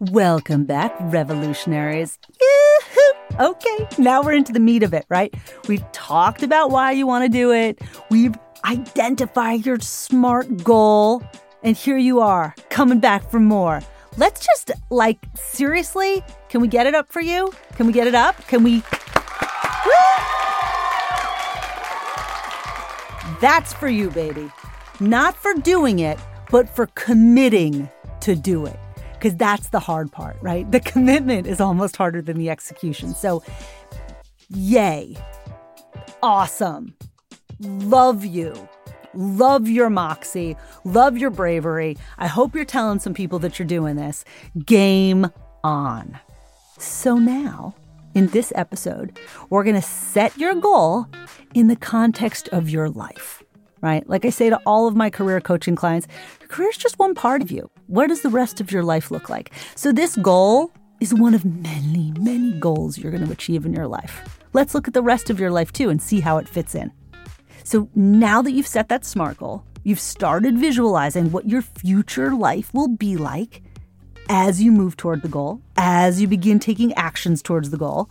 Welcome back, revolutionaries. Okay, now we're into the meat of it, right? We've talked about why you want to do it. We've identified your SMART goal. And here you are, coming back for more. Let's just, like, seriously, can we get it up for you? Can we get it up? Can we? That's for you, baby. Not for doing it, but for committing to do it because that's the hard part, right? The commitment is almost harder than the execution. So, yay. Awesome. Love you. Love your moxie. Love your bravery. I hope you're telling some people that you're doing this. Game on. So, now, in this episode, we're going to set your goal in the context of your life right? Like I say to all of my career coaching clients, your career is just one part of you. What does the rest of your life look like? So, this goal is one of many, many goals you're going to achieve in your life. Let's look at the rest of your life too and see how it fits in. So, now that you've set that SMART goal, you've started visualizing what your future life will be like as you move toward the goal, as you begin taking actions towards the goal.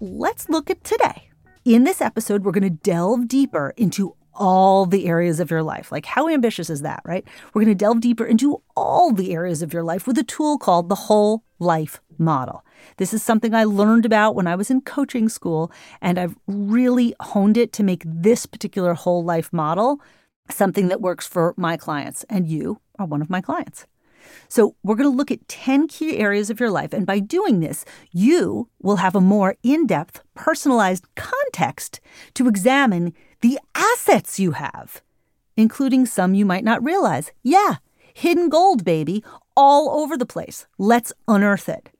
Let's look at today. In this episode, we're going to delve deeper into all the areas of your life. Like, how ambitious is that, right? We're going to delve deeper into all the areas of your life with a tool called the Whole Life Model. This is something I learned about when I was in coaching school, and I've really honed it to make this particular whole life model something that works for my clients. And you are one of my clients. So, we're going to look at 10 key areas of your life. And by doing this, you will have a more in depth, personalized context to examine the assets you have, including some you might not realize. Yeah, hidden gold, baby, all over the place. Let's unearth it.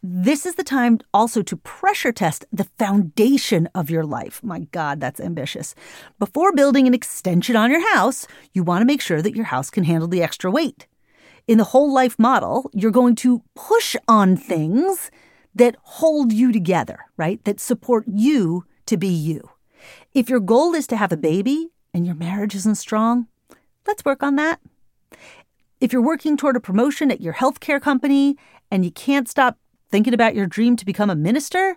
This is the time also to pressure test the foundation of your life. My God, that's ambitious. Before building an extension on your house, you want to make sure that your house can handle the extra weight. In the whole life model, you're going to push on things that hold you together, right? That support you to be you. If your goal is to have a baby and your marriage isn't strong, let's work on that. If you're working toward a promotion at your healthcare company and you can't stop thinking about your dream to become a minister,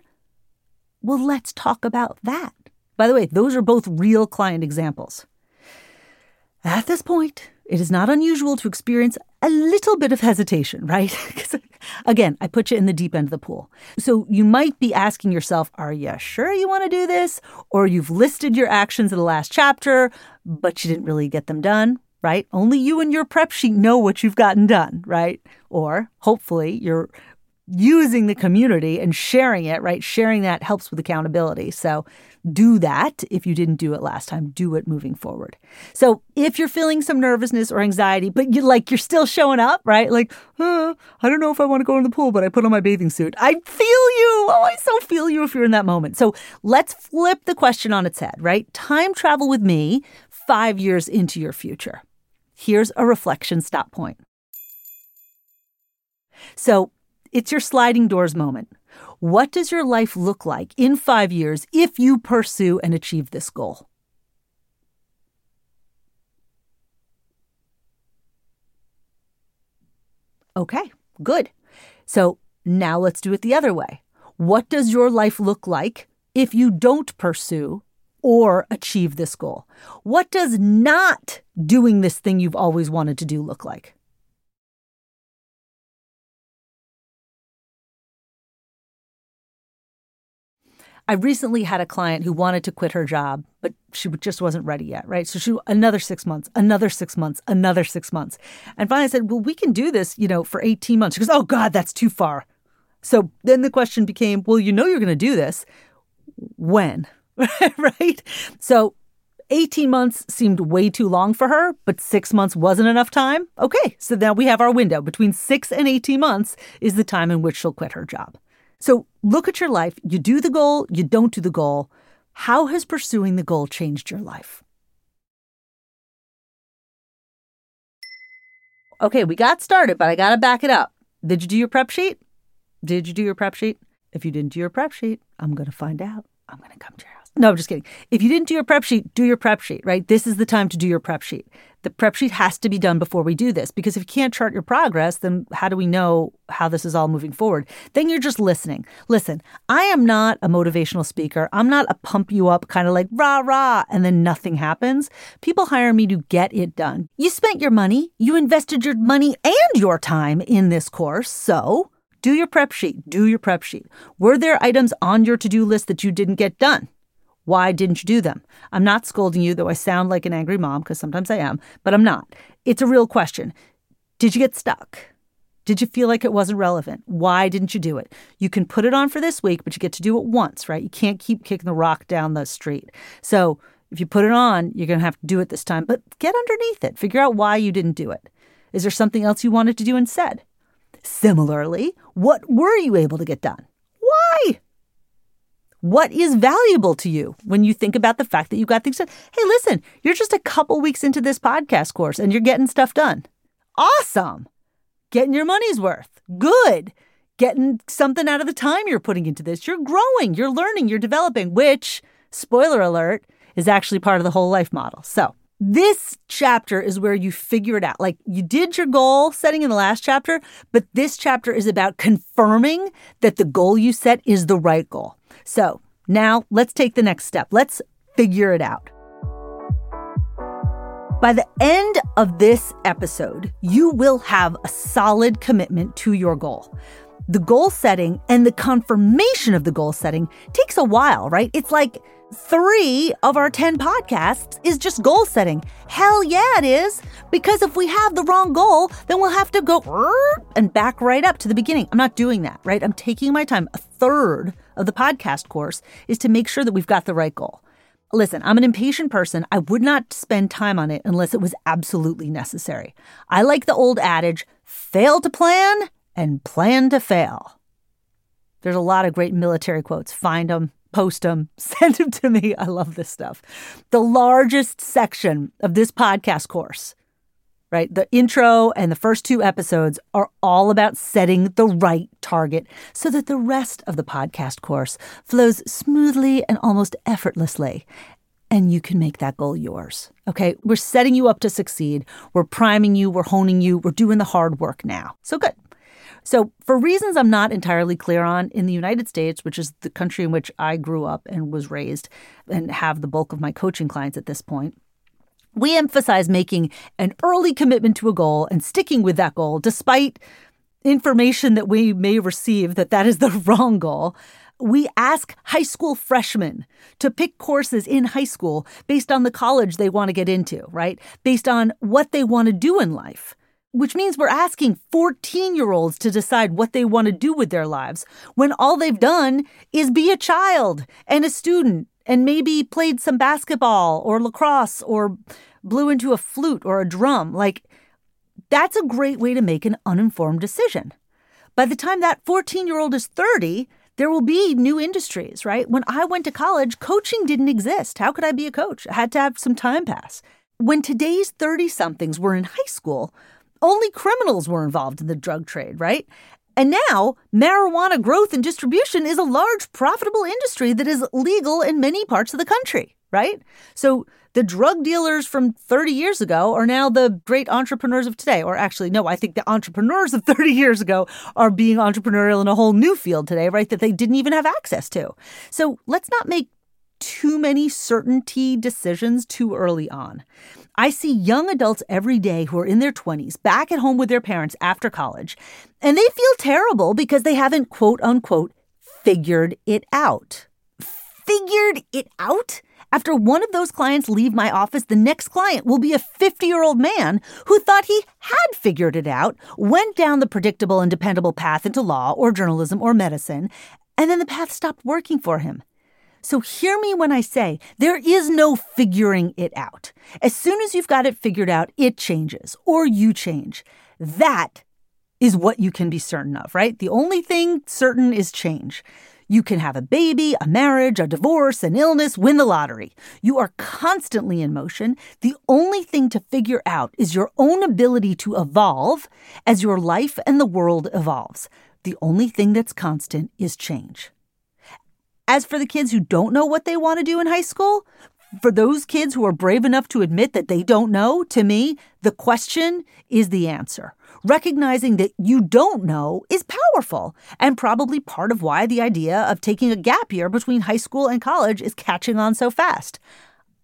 well, let's talk about that. By the way, those are both real client examples. At this point, it is not unusual to experience a little bit of hesitation, right? Again, I put you in the deep end of the pool. So you might be asking yourself, are you sure you want to do this? Or you've listed your actions in the last chapter, but you didn't really get them done, right? Only you and your prep sheet know what you've gotten done, right? Or hopefully you're using the community and sharing it, right? Sharing that helps with accountability. So do that if you didn't do it last time. Do it moving forward. So if you're feeling some nervousness or anxiety, but you like you're still showing up, right? Like, uh, I don't know if I want to go in the pool, but I put on my bathing suit. I feel you. Oh, I so feel you if you're in that moment. So let's flip the question on its head, right? Time travel with me five years into your future. Here's a reflection stop point. So it's your sliding doors moment. What does your life look like in five years if you pursue and achieve this goal? Okay, good. So now let's do it the other way. What does your life look like if you don't pursue or achieve this goal? What does not doing this thing you've always wanted to do look like? I recently had a client who wanted to quit her job, but she just wasn't ready yet, right? So she another six months, another six months, another six months. And finally I said, Well, we can do this, you know, for 18 months. She goes, Oh God, that's too far. So then the question became, Well, you know you're gonna do this. When? right? So 18 months seemed way too long for her, but six months wasn't enough time. Okay, so now we have our window. Between six and 18 months is the time in which she'll quit her job. So look at your life. You do the goal, you don't do the goal. How has pursuing the goal changed your life? Okay, we got started, but I got to back it up. Did you do your prep sheet? Did you do your prep sheet? If you didn't do your prep sheet, I'm going to find out. I'm going to come to your house. No, I'm just kidding. If you didn't do your prep sheet, do your prep sheet, right? This is the time to do your prep sheet. The prep sheet has to be done before we do this because if you can't chart your progress, then how do we know how this is all moving forward? Then you're just listening. Listen, I am not a motivational speaker. I'm not a pump you up kind of like rah rah and then nothing happens. People hire me to get it done. You spent your money, you invested your money and your time in this course. So do your prep sheet. Do your prep sheet. Were there items on your to do list that you didn't get done? Why didn't you do them? I'm not scolding you, though I sound like an angry mom because sometimes I am, but I'm not. It's a real question. Did you get stuck? Did you feel like it wasn't relevant? Why didn't you do it? You can put it on for this week, but you get to do it once, right? You can't keep kicking the rock down the street. So if you put it on, you're going to have to do it this time, but get underneath it. Figure out why you didn't do it. Is there something else you wanted to do instead? Similarly, what were you able to get done? Why? What is valuable to you when you think about the fact that you got things done? Hey, listen, you're just a couple weeks into this podcast course and you're getting stuff done. Awesome. Getting your money's worth. Good. Getting something out of the time you're putting into this. You're growing, you're learning, you're developing, which, spoiler alert, is actually part of the whole life model. So, this chapter is where you figure it out. Like you did your goal setting in the last chapter, but this chapter is about confirming that the goal you set is the right goal. So now let's take the next step. Let's figure it out. By the end of this episode, you will have a solid commitment to your goal. The goal setting and the confirmation of the goal setting takes a while, right? It's like three of our 10 podcasts is just goal setting. Hell yeah, it is. Because if we have the wrong goal, then we'll have to go and back right up to the beginning. I'm not doing that, right? I'm taking my time. A third of the podcast course is to make sure that we've got the right goal. Listen, I'm an impatient person. I would not spend time on it unless it was absolutely necessary. I like the old adage fail to plan and plan to fail. There's a lot of great military quotes. Find them, post them, send them to me. I love this stuff. The largest section of this podcast course, right? The intro and the first two episodes are all about setting the right target so that the rest of the podcast course flows smoothly and almost effortlessly. And you can make that goal yours. Okay. We're setting you up to succeed. We're priming you. We're honing you. We're doing the hard work now. So good. So, for reasons I'm not entirely clear on, in the United States, which is the country in which I grew up and was raised and have the bulk of my coaching clients at this point, we emphasize making an early commitment to a goal and sticking with that goal despite information that we may receive that that is the wrong goal. We ask high school freshmen to pick courses in high school based on the college they want to get into, right? Based on what they want to do in life which means we're asking 14 year olds to decide what they want to do with their lives when all they've done is be a child and a student and maybe played some basketball or lacrosse or blew into a flute or a drum. Like, that's a great way to make an uninformed decision. By the time that 14 year old is 30, there will be new industries, right? When I went to college, coaching didn't exist. How could I be a coach? I had to have some time pass. When today's 30 somethings were in high school, only criminals were involved in the drug trade, right? And now, marijuana growth and distribution is a large, profitable industry that is legal in many parts of the country, right? So the drug dealers from 30 years ago are now the great entrepreneurs of today. Or actually, no, I think the entrepreneurs of 30 years ago are being entrepreneurial in a whole new field today, right? That they didn't even have access to. So let's not make too many certainty decisions too early on. I see young adults every day who are in their 20s back at home with their parents after college, and they feel terrible because they haven't quote unquote figured it out. Figured it out? After one of those clients leave my office, the next client will be a 50 year old man who thought he had figured it out, went down the predictable and dependable path into law or journalism or medicine, and then the path stopped working for him. So hear me when I say there is no figuring it out. As soon as you've got it figured out, it changes or you change. That is what you can be certain of, right? The only thing certain is change. You can have a baby, a marriage, a divorce, an illness, win the lottery. You are constantly in motion. The only thing to figure out is your own ability to evolve as your life and the world evolves. The only thing that's constant is change. As for the kids who don't know what they want to do in high school, For those kids who are brave enough to admit that they don't know, to me, the question is the answer. Recognizing that you don't know is powerful and probably part of why the idea of taking a gap year between high school and college is catching on so fast.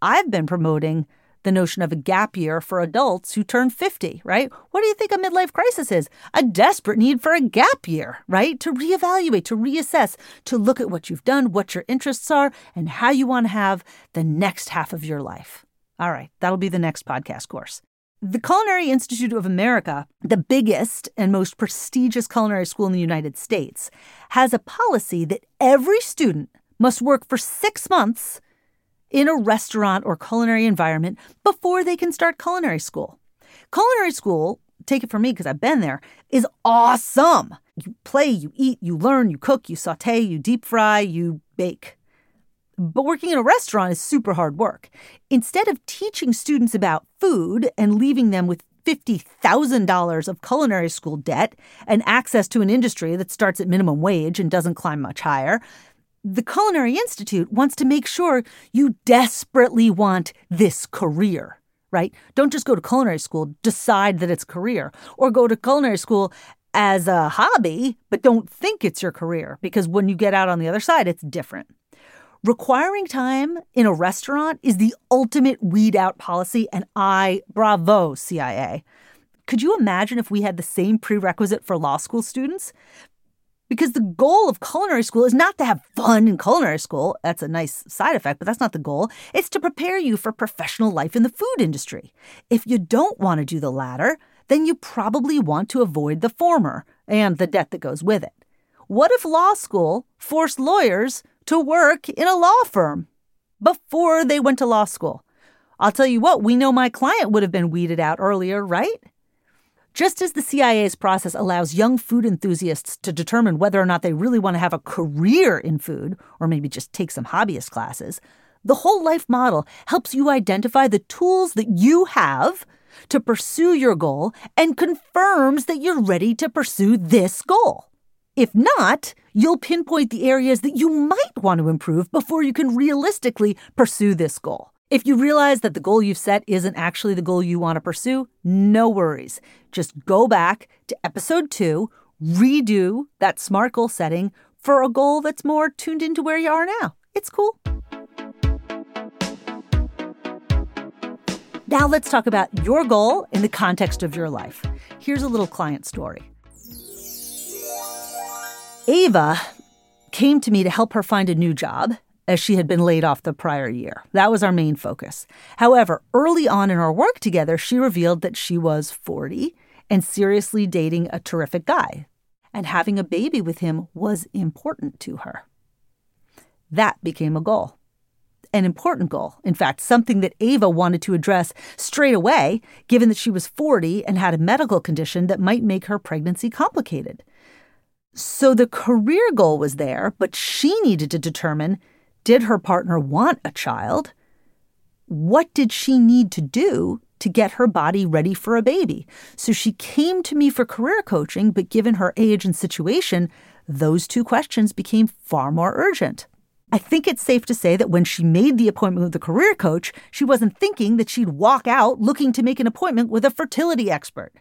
I've been promoting the notion of a gap year for adults who turn 50, right? What do you think a midlife crisis is? A desperate need for a gap year, right? To reevaluate, to reassess, to look at what you've done, what your interests are, and how you want to have the next half of your life. All right, that'll be the next podcast course. The Culinary Institute of America, the biggest and most prestigious culinary school in the United States, has a policy that every student must work for six months in a restaurant or culinary environment before they can start culinary school. Culinary school, take it from me because I've been there, is awesome. You play, you eat, you learn, you cook, you saute, you deep fry, you bake. But working in a restaurant is super hard work. Instead of teaching students about food and leaving them with $50,000 of culinary school debt and access to an industry that starts at minimum wage and doesn't climb much higher, the Culinary Institute wants to make sure you desperately want this career, right? Don't just go to culinary school, decide that it's career, or go to culinary school as a hobby, but don't think it's your career because when you get out on the other side, it's different. Requiring time in a restaurant is the ultimate weed out policy, and I, bravo, CIA. Could you imagine if we had the same prerequisite for law school students? Because the goal of culinary school is not to have fun in culinary school. That's a nice side effect, but that's not the goal. It's to prepare you for professional life in the food industry. If you don't want to do the latter, then you probably want to avoid the former and the debt that goes with it. What if law school forced lawyers to work in a law firm before they went to law school? I'll tell you what, we know my client would have been weeded out earlier, right? Just as the CIA's process allows young food enthusiasts to determine whether or not they really want to have a career in food, or maybe just take some hobbyist classes, the whole life model helps you identify the tools that you have to pursue your goal and confirms that you're ready to pursue this goal. If not, you'll pinpoint the areas that you might want to improve before you can realistically pursue this goal. If you realize that the goal you've set isn't actually the goal you want to pursue, no worries. Just go back to episode two, redo that SMART goal setting for a goal that's more tuned into where you are now. It's cool. Now let's talk about your goal in the context of your life. Here's a little client story. Ava came to me to help her find a new job as she had been laid off the prior year. That was our main focus. However, early on in our work together, she revealed that she was 40 and seriously dating a terrific guy, and having a baby with him was important to her. That became a goal. An important goal, in fact, something that Ava wanted to address straight away, given that she was 40 and had a medical condition that might make her pregnancy complicated. So the career goal was there, but she needed to determine did her partner want a child? What did she need to do to get her body ready for a baby? So she came to me for career coaching, but given her age and situation, those two questions became far more urgent. I think it's safe to say that when she made the appointment with the career coach, she wasn't thinking that she'd walk out looking to make an appointment with a fertility expert.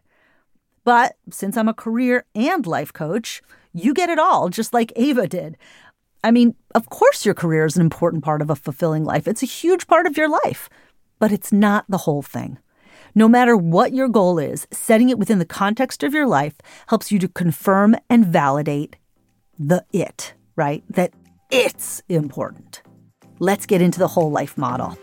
But since I'm a career and life coach, you get it all, just like Ava did. I mean, of course, your career is an important part of a fulfilling life. It's a huge part of your life, but it's not the whole thing. No matter what your goal is, setting it within the context of your life helps you to confirm and validate the it, right? That it's important. Let's get into the whole life model.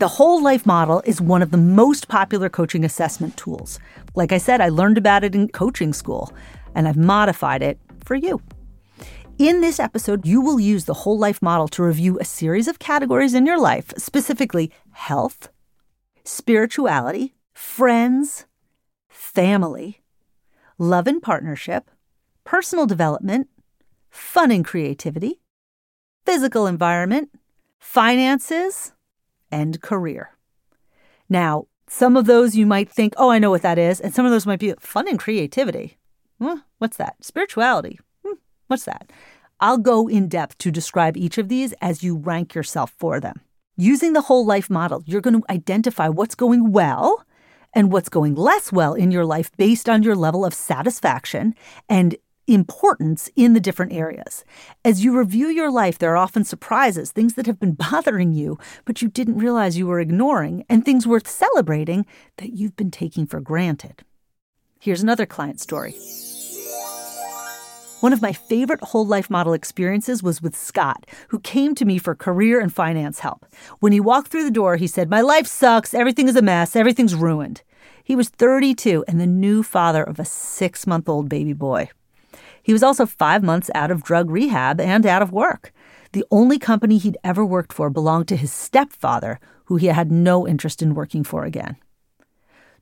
The whole life model is one of the most popular coaching assessment tools. Like I said, I learned about it in coaching school and I've modified it for you. In this episode, you will use the whole life model to review a series of categories in your life, specifically health, spirituality, friends, family, love and partnership, personal development, fun and creativity, physical environment, finances, and career. Now, some of those you might think, oh, I know what that is, and some of those might be fun and creativity. What's that? Spirituality. Hmm, what's that? I'll go in depth to describe each of these as you rank yourself for them. Using the whole life model, you're going to identify what's going well and what's going less well in your life based on your level of satisfaction and importance in the different areas. As you review your life, there are often surprises, things that have been bothering you, but you didn't realize you were ignoring, and things worth celebrating that you've been taking for granted. Here's another client story. One of my favorite whole life model experiences was with Scott, who came to me for career and finance help. When he walked through the door, he said, My life sucks. Everything is a mess. Everything's ruined. He was 32 and the new father of a six month old baby boy. He was also five months out of drug rehab and out of work. The only company he'd ever worked for belonged to his stepfather, who he had no interest in working for again.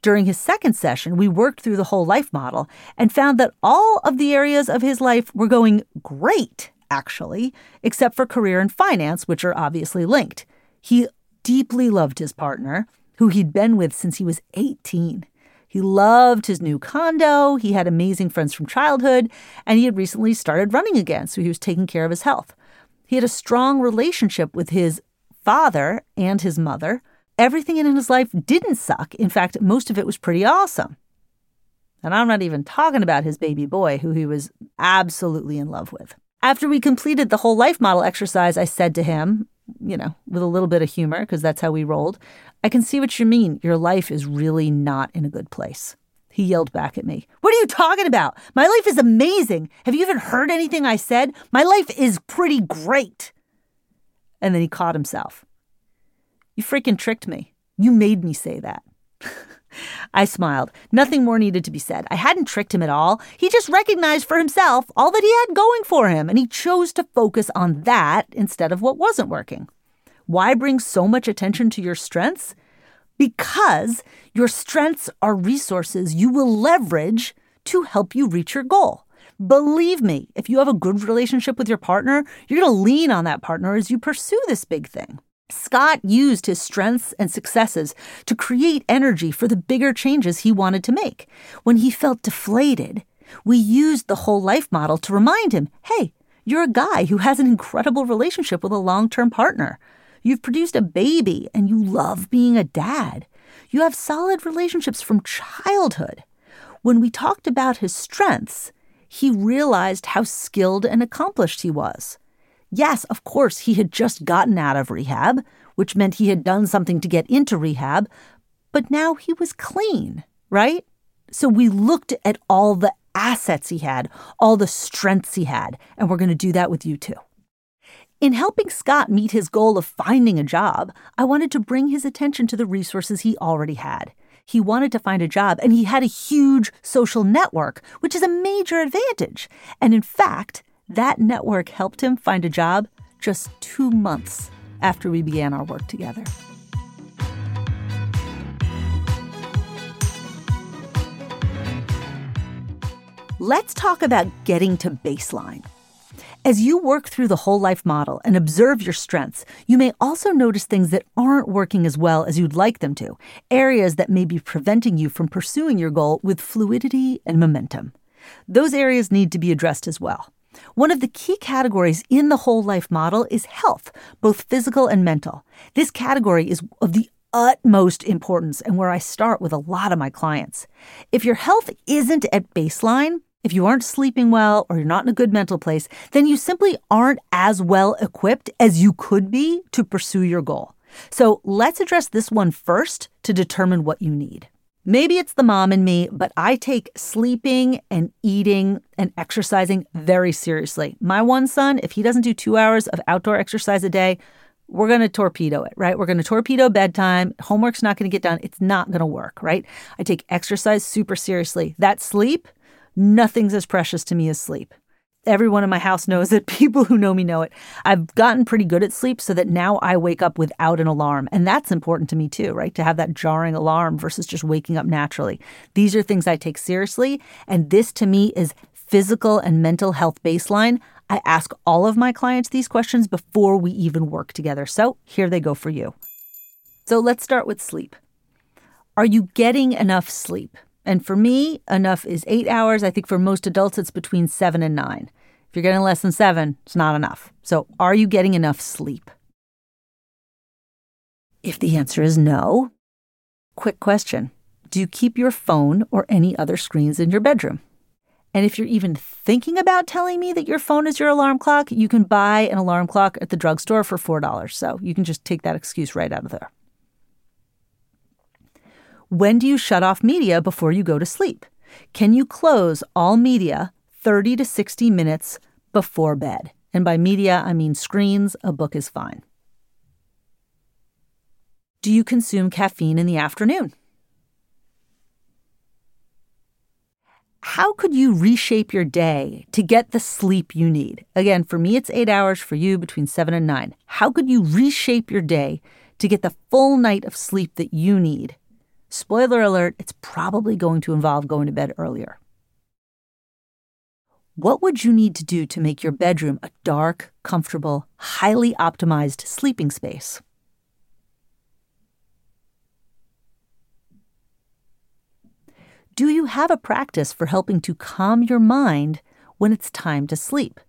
During his second session, we worked through the whole life model and found that all of the areas of his life were going great, actually, except for career and finance, which are obviously linked. He deeply loved his partner, who he'd been with since he was 18. He loved his new condo, he had amazing friends from childhood, and he had recently started running again, so he was taking care of his health. He had a strong relationship with his father and his mother. Everything in his life didn't suck. In fact, most of it was pretty awesome. And I'm not even talking about his baby boy, who he was absolutely in love with. After we completed the whole life model exercise, I said to him, you know, with a little bit of humor, because that's how we rolled, I can see what you mean. Your life is really not in a good place. He yelled back at me. What are you talking about? My life is amazing. Have you even heard anything I said? My life is pretty great. And then he caught himself. You freaking tricked me. You made me say that. I smiled. Nothing more needed to be said. I hadn't tricked him at all. He just recognized for himself all that he had going for him, and he chose to focus on that instead of what wasn't working. Why bring so much attention to your strengths? Because your strengths are resources you will leverage to help you reach your goal. Believe me, if you have a good relationship with your partner, you're going to lean on that partner as you pursue this big thing. Scott used his strengths and successes to create energy for the bigger changes he wanted to make. When he felt deflated, we used the whole life model to remind him hey, you're a guy who has an incredible relationship with a long term partner. You've produced a baby and you love being a dad. You have solid relationships from childhood. When we talked about his strengths, he realized how skilled and accomplished he was. Yes, of course, he had just gotten out of rehab, which meant he had done something to get into rehab, but now he was clean, right? So we looked at all the assets he had, all the strengths he had, and we're going to do that with you too. In helping Scott meet his goal of finding a job, I wanted to bring his attention to the resources he already had. He wanted to find a job, and he had a huge social network, which is a major advantage. And in fact, that network helped him find a job just two months after we began our work together. Let's talk about getting to baseline. As you work through the whole life model and observe your strengths, you may also notice things that aren't working as well as you'd like them to, areas that may be preventing you from pursuing your goal with fluidity and momentum. Those areas need to be addressed as well. One of the key categories in the whole life model is health, both physical and mental. This category is of the utmost importance and where I start with a lot of my clients. If your health isn't at baseline, if you aren't sleeping well or you're not in a good mental place, then you simply aren't as well equipped as you could be to pursue your goal. So let's address this one first to determine what you need. Maybe it's the mom in me, but I take sleeping and eating and exercising very seriously. My one son, if he doesn't do two hours of outdoor exercise a day, we're going to torpedo it, right? We're going to torpedo bedtime. Homework's not going to get done. It's not going to work, right? I take exercise super seriously. That sleep, nothing's as precious to me as sleep. Everyone in my house knows it. People who know me know it. I've gotten pretty good at sleep so that now I wake up without an alarm. And that's important to me too, right? To have that jarring alarm versus just waking up naturally. These are things I take seriously. And this to me is physical and mental health baseline. I ask all of my clients these questions before we even work together. So here they go for you. So let's start with sleep. Are you getting enough sleep? And for me, enough is eight hours. I think for most adults, it's between seven and nine. If you're getting less than seven, it's not enough. So, are you getting enough sleep? If the answer is no, quick question Do you keep your phone or any other screens in your bedroom? And if you're even thinking about telling me that your phone is your alarm clock, you can buy an alarm clock at the drugstore for $4. So you can just take that excuse right out of there. When do you shut off media before you go to sleep? Can you close all media 30 to 60 minutes before bed? And by media, I mean screens, a book is fine. Do you consume caffeine in the afternoon? How could you reshape your day to get the sleep you need? Again, for me, it's eight hours, for you, between seven and nine. How could you reshape your day to get the full night of sleep that you need? Spoiler alert, it's probably going to involve going to bed earlier. What would you need to do to make your bedroom a dark, comfortable, highly optimized sleeping space? Do you have a practice for helping to calm your mind when it's time to sleep?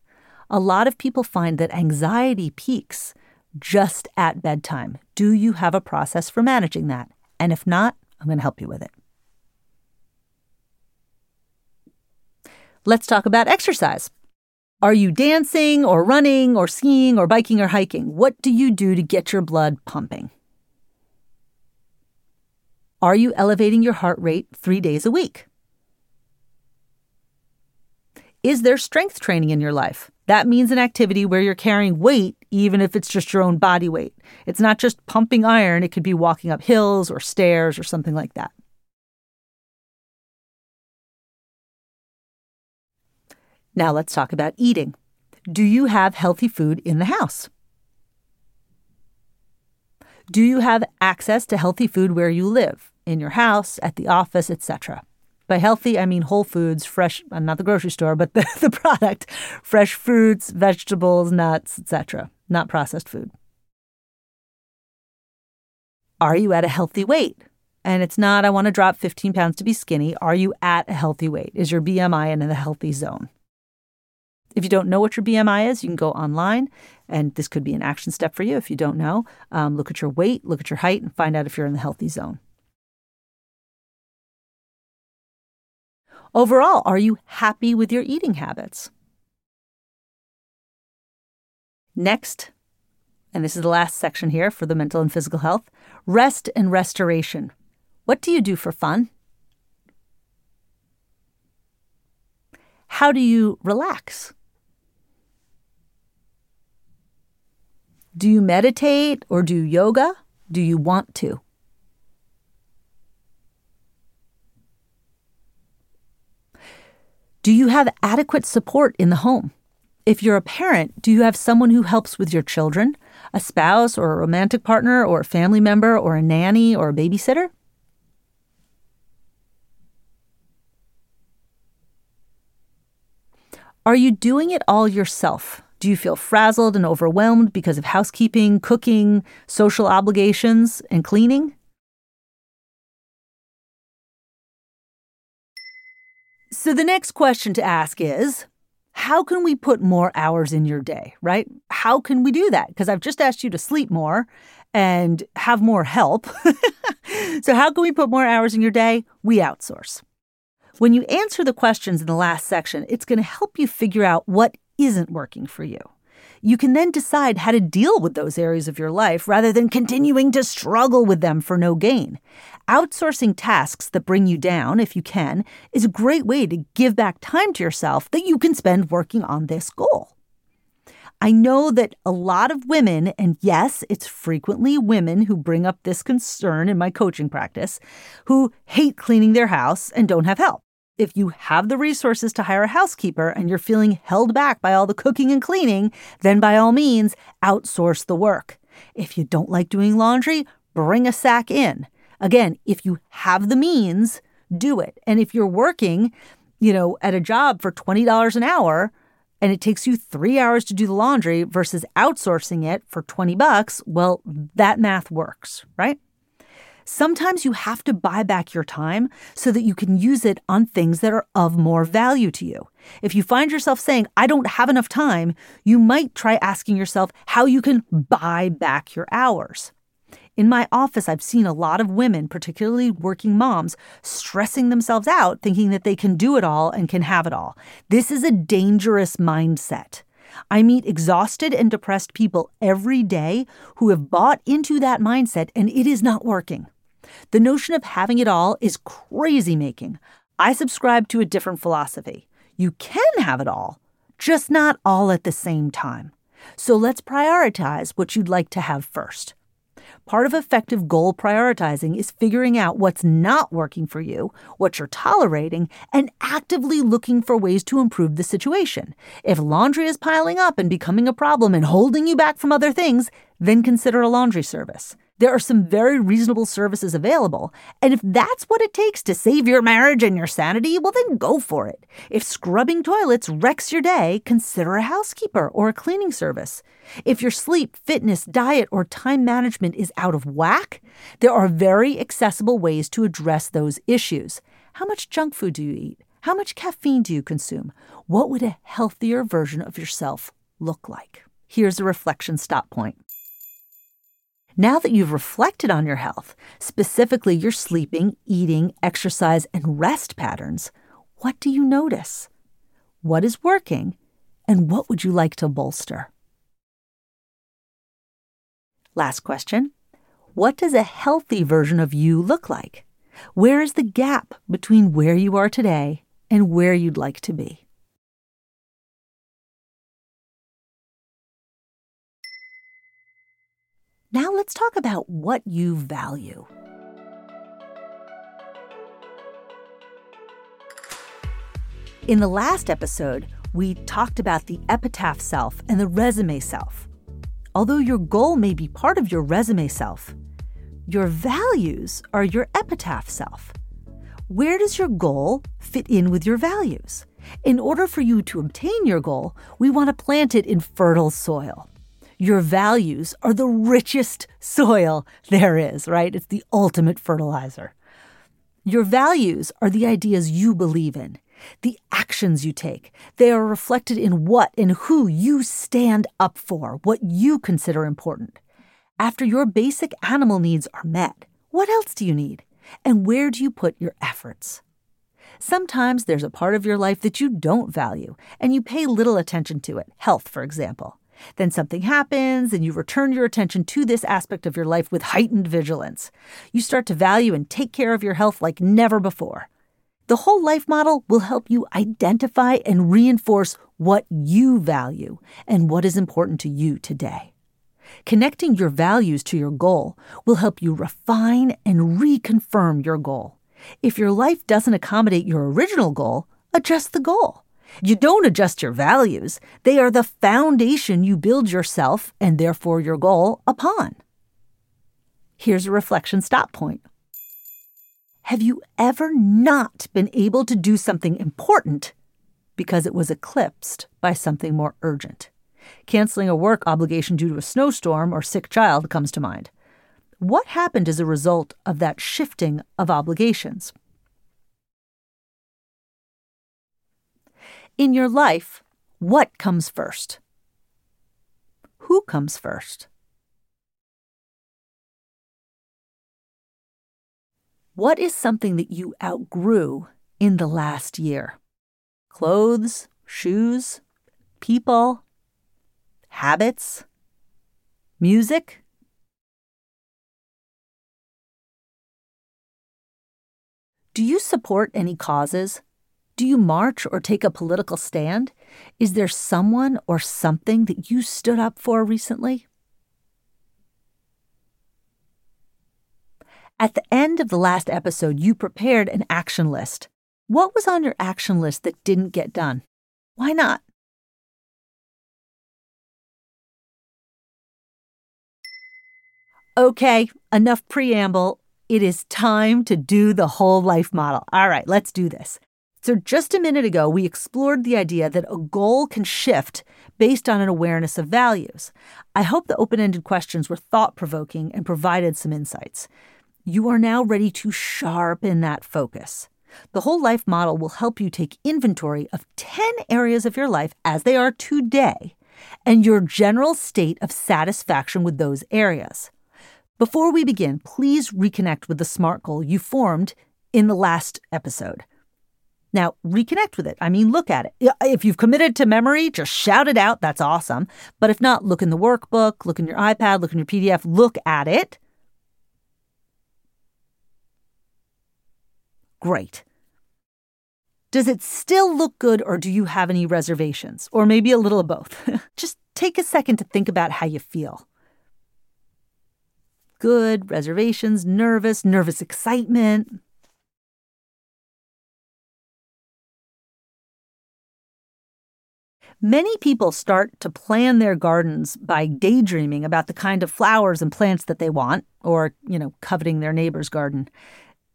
A lot of people find that anxiety peaks just at bedtime. Do you have a process for managing that? And if not, I'm going to help you with it. Let's talk about exercise. Are you dancing or running or skiing or biking or hiking? What do you do to get your blood pumping? Are you elevating your heart rate three days a week? Is there strength training in your life? That means an activity where you're carrying weight, even if it's just your own body weight. It's not just pumping iron, it could be walking up hills or stairs or something like that. Now let's talk about eating. Do you have healthy food in the house? Do you have access to healthy food where you live, in your house, at the office, etc.? By healthy, I mean whole foods, fresh, uh, not the grocery store, but the, the product, fresh fruits, vegetables, nuts, etc., not processed food. Are you at a healthy weight? And it's not, I want to drop 15 pounds to be skinny. Are you at a healthy weight? Is your BMI in the healthy zone? If you don't know what your BMI is, you can go online, and this could be an action step for you if you don't know. Um, look at your weight, look at your height, and find out if you're in the healthy zone. Overall, are you happy with your eating habits? Next, and this is the last section here for the mental and physical health rest and restoration. What do you do for fun? How do you relax? Do you meditate or do yoga? Do you want to? Do you have adequate support in the home? If you're a parent, do you have someone who helps with your children, a spouse or a romantic partner or a family member or a nanny or a babysitter? Are you doing it all yourself? Do you feel frazzled and overwhelmed because of housekeeping, cooking, social obligations, and cleaning? So the next question to ask is how can we put more hours in your day, right? How can we do that? Because I've just asked you to sleep more and have more help. so, how can we put more hours in your day? We outsource. When you answer the questions in the last section, it's going to help you figure out what isn't working for you. You can then decide how to deal with those areas of your life rather than continuing to struggle with them for no gain. Outsourcing tasks that bring you down, if you can, is a great way to give back time to yourself that you can spend working on this goal. I know that a lot of women, and yes, it's frequently women who bring up this concern in my coaching practice, who hate cleaning their house and don't have help if you have the resources to hire a housekeeper and you're feeling held back by all the cooking and cleaning, then by all means, outsource the work. If you don't like doing laundry, bring a sack in. Again, if you have the means, do it. And if you're working, you know, at a job for $20 an hour and it takes you 3 hours to do the laundry versus outsourcing it for 20 bucks, well, that math works, right? Sometimes you have to buy back your time so that you can use it on things that are of more value to you. If you find yourself saying, I don't have enough time, you might try asking yourself how you can buy back your hours. In my office, I've seen a lot of women, particularly working moms, stressing themselves out thinking that they can do it all and can have it all. This is a dangerous mindset. I meet exhausted and depressed people every day who have bought into that mindset and it is not working. The notion of having it all is crazy making. I subscribe to a different philosophy. You can have it all, just not all at the same time. So let's prioritize what you'd like to have first. Part of effective goal prioritizing is figuring out what's not working for you, what you're tolerating, and actively looking for ways to improve the situation. If laundry is piling up and becoming a problem and holding you back from other things, then consider a laundry service. There are some very reasonable services available, and if that's what it takes to save your marriage and your sanity, well, then go for it. If scrubbing toilets wrecks your day, consider a housekeeper or a cleaning service. If your sleep, fitness, diet, or time management is out of whack, there are very accessible ways to address those issues. How much junk food do you eat? How much caffeine do you consume? What would a healthier version of yourself look like? Here's a reflection stop point. Now that you've reflected on your health, specifically your sleeping, eating, exercise, and rest patterns, what do you notice? What is working? And what would you like to bolster? Last question What does a healthy version of you look like? Where is the gap between where you are today and where you'd like to be? Now let's talk about what you value. In the last episode, we talked about the epitaph self and the resume self. Although your goal may be part of your resume self, your values are your epitaph self. Where does your goal fit in with your values? In order for you to obtain your goal, we want to plant it in fertile soil your values are the richest soil there is, right? It's the ultimate fertilizer. Your values are the ideas you believe in, the actions you take. They are reflected in what and who you stand up for, what you consider important. After your basic animal needs are met, what else do you need? And where do you put your efforts? Sometimes there's a part of your life that you don't value and you pay little attention to it, health, for example. Then something happens and you return your attention to this aspect of your life with heightened vigilance. You start to value and take care of your health like never before. The whole life model will help you identify and reinforce what you value and what is important to you today. Connecting your values to your goal will help you refine and reconfirm your goal. If your life doesn't accommodate your original goal, adjust the goal. You don't adjust your values, they are the foundation you build yourself and therefore your goal upon. Here's a reflection stop point. Have you ever not been able to do something important because it was eclipsed by something more urgent? Canceling a work obligation due to a snowstorm or sick child comes to mind. What happened as a result of that shifting of obligations? In your life, what comes first? Who comes first? What is something that you outgrew in the last year? Clothes, shoes, people, habits, music? Do you support any causes do you march or take a political stand? Is there someone or something that you stood up for recently? At the end of the last episode, you prepared an action list. What was on your action list that didn't get done? Why not? Okay, enough preamble. It is time to do the whole life model. All right, let's do this. So, just a minute ago, we explored the idea that a goal can shift based on an awareness of values. I hope the open ended questions were thought provoking and provided some insights. you are now ready to sharpen that focus. The whole life model will help you take inventory of 10 areas of your life as they are today and your general state of satisfaction with those areas. Before we begin, please reconnect with the SMART goal you formed in the last episode. Now, reconnect with it. I mean, look at it. If you've committed to memory, just shout it out. That's awesome. But if not, look in the workbook, look in your iPad, look in your PDF, look at it. Great. Does it still look good, or do you have any reservations? Or maybe a little of both? just take a second to think about how you feel. Good, reservations, nervous, nervous excitement. Many people start to plan their gardens by daydreaming about the kind of flowers and plants that they want, or, you know, coveting their neighbor's garden.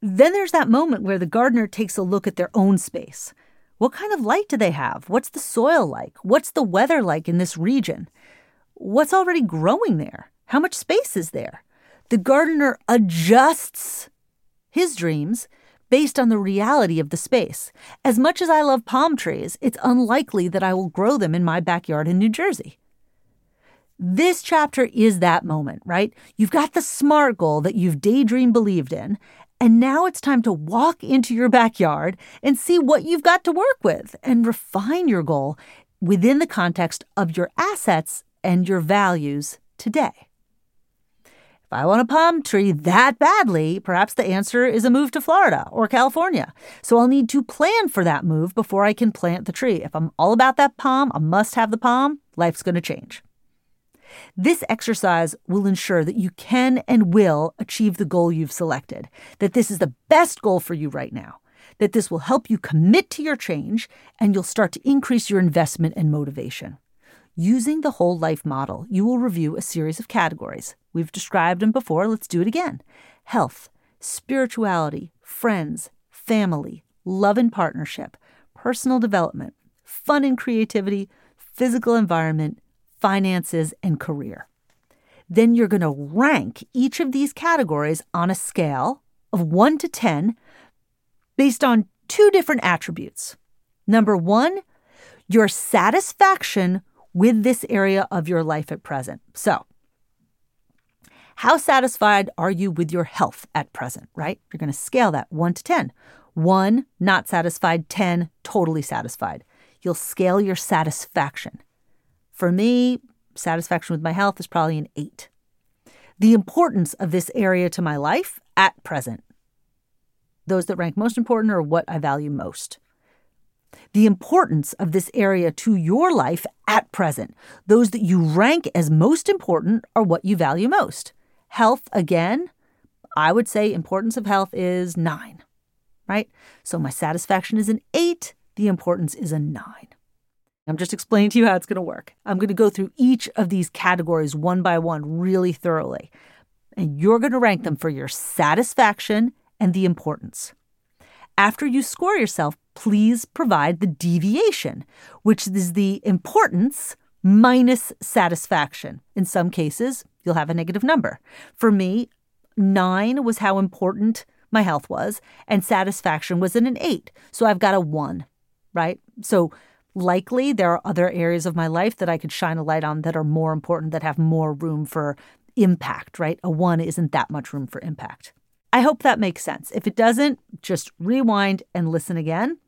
Then there's that moment where the gardener takes a look at their own space. What kind of light do they have? What's the soil like? What's the weather like in this region? What's already growing there? How much space is there? The gardener adjusts his dreams based on the reality of the space. As much as I love palm trees, it's unlikely that I will grow them in my backyard in New Jersey. This chapter is that moment, right? You've got the SMART goal that you've daydream believed in, and now it's time to walk into your backyard and see what you've got to work with and refine your goal within the context of your assets and your values today. I want a palm tree that badly, perhaps the answer is a move to Florida or California. So I'll need to plan for that move before I can plant the tree. If I'm all about that palm, I must have the palm, life's going to change. This exercise will ensure that you can and will achieve the goal you've selected, that this is the best goal for you right now, that this will help you commit to your change, and you'll start to increase your investment and motivation. Using the whole life model, you will review a series of categories. We've described them before, let's do it again health, spirituality, friends, family, love and partnership, personal development, fun and creativity, physical environment, finances, and career. Then you're going to rank each of these categories on a scale of 1 to 10 based on two different attributes. Number one, your satisfaction with this area of your life at present. So, how satisfied are you with your health at present, right? You're going to scale that 1 to 10. 1, not satisfied, 10, totally satisfied. You'll scale your satisfaction. For me, satisfaction with my health is probably an 8. The importance of this area to my life at present. Those that rank most important are what I value most the importance of this area to your life at present. Those that you rank as most important are what you value most. Health, again, I would say importance of health is nine, right? So my satisfaction is an eight, the importance is a nine. I'm just explaining to you how it's going to work. I'm going to go through each of these categories one by one really thoroughly. And you're going to rank them for your satisfaction and the importance. After you score yourself, please provide the deviation, which is the importance minus satisfaction. In some cases, you'll have a negative number. For me, nine was how important my health was, and satisfaction was in an eight. So I've got a one, right? So likely there are other areas of my life that I could shine a light on that are more important, that have more room for impact, right? A one isn't that much room for impact. I hope that makes sense. If it doesn't, just rewind and listen again.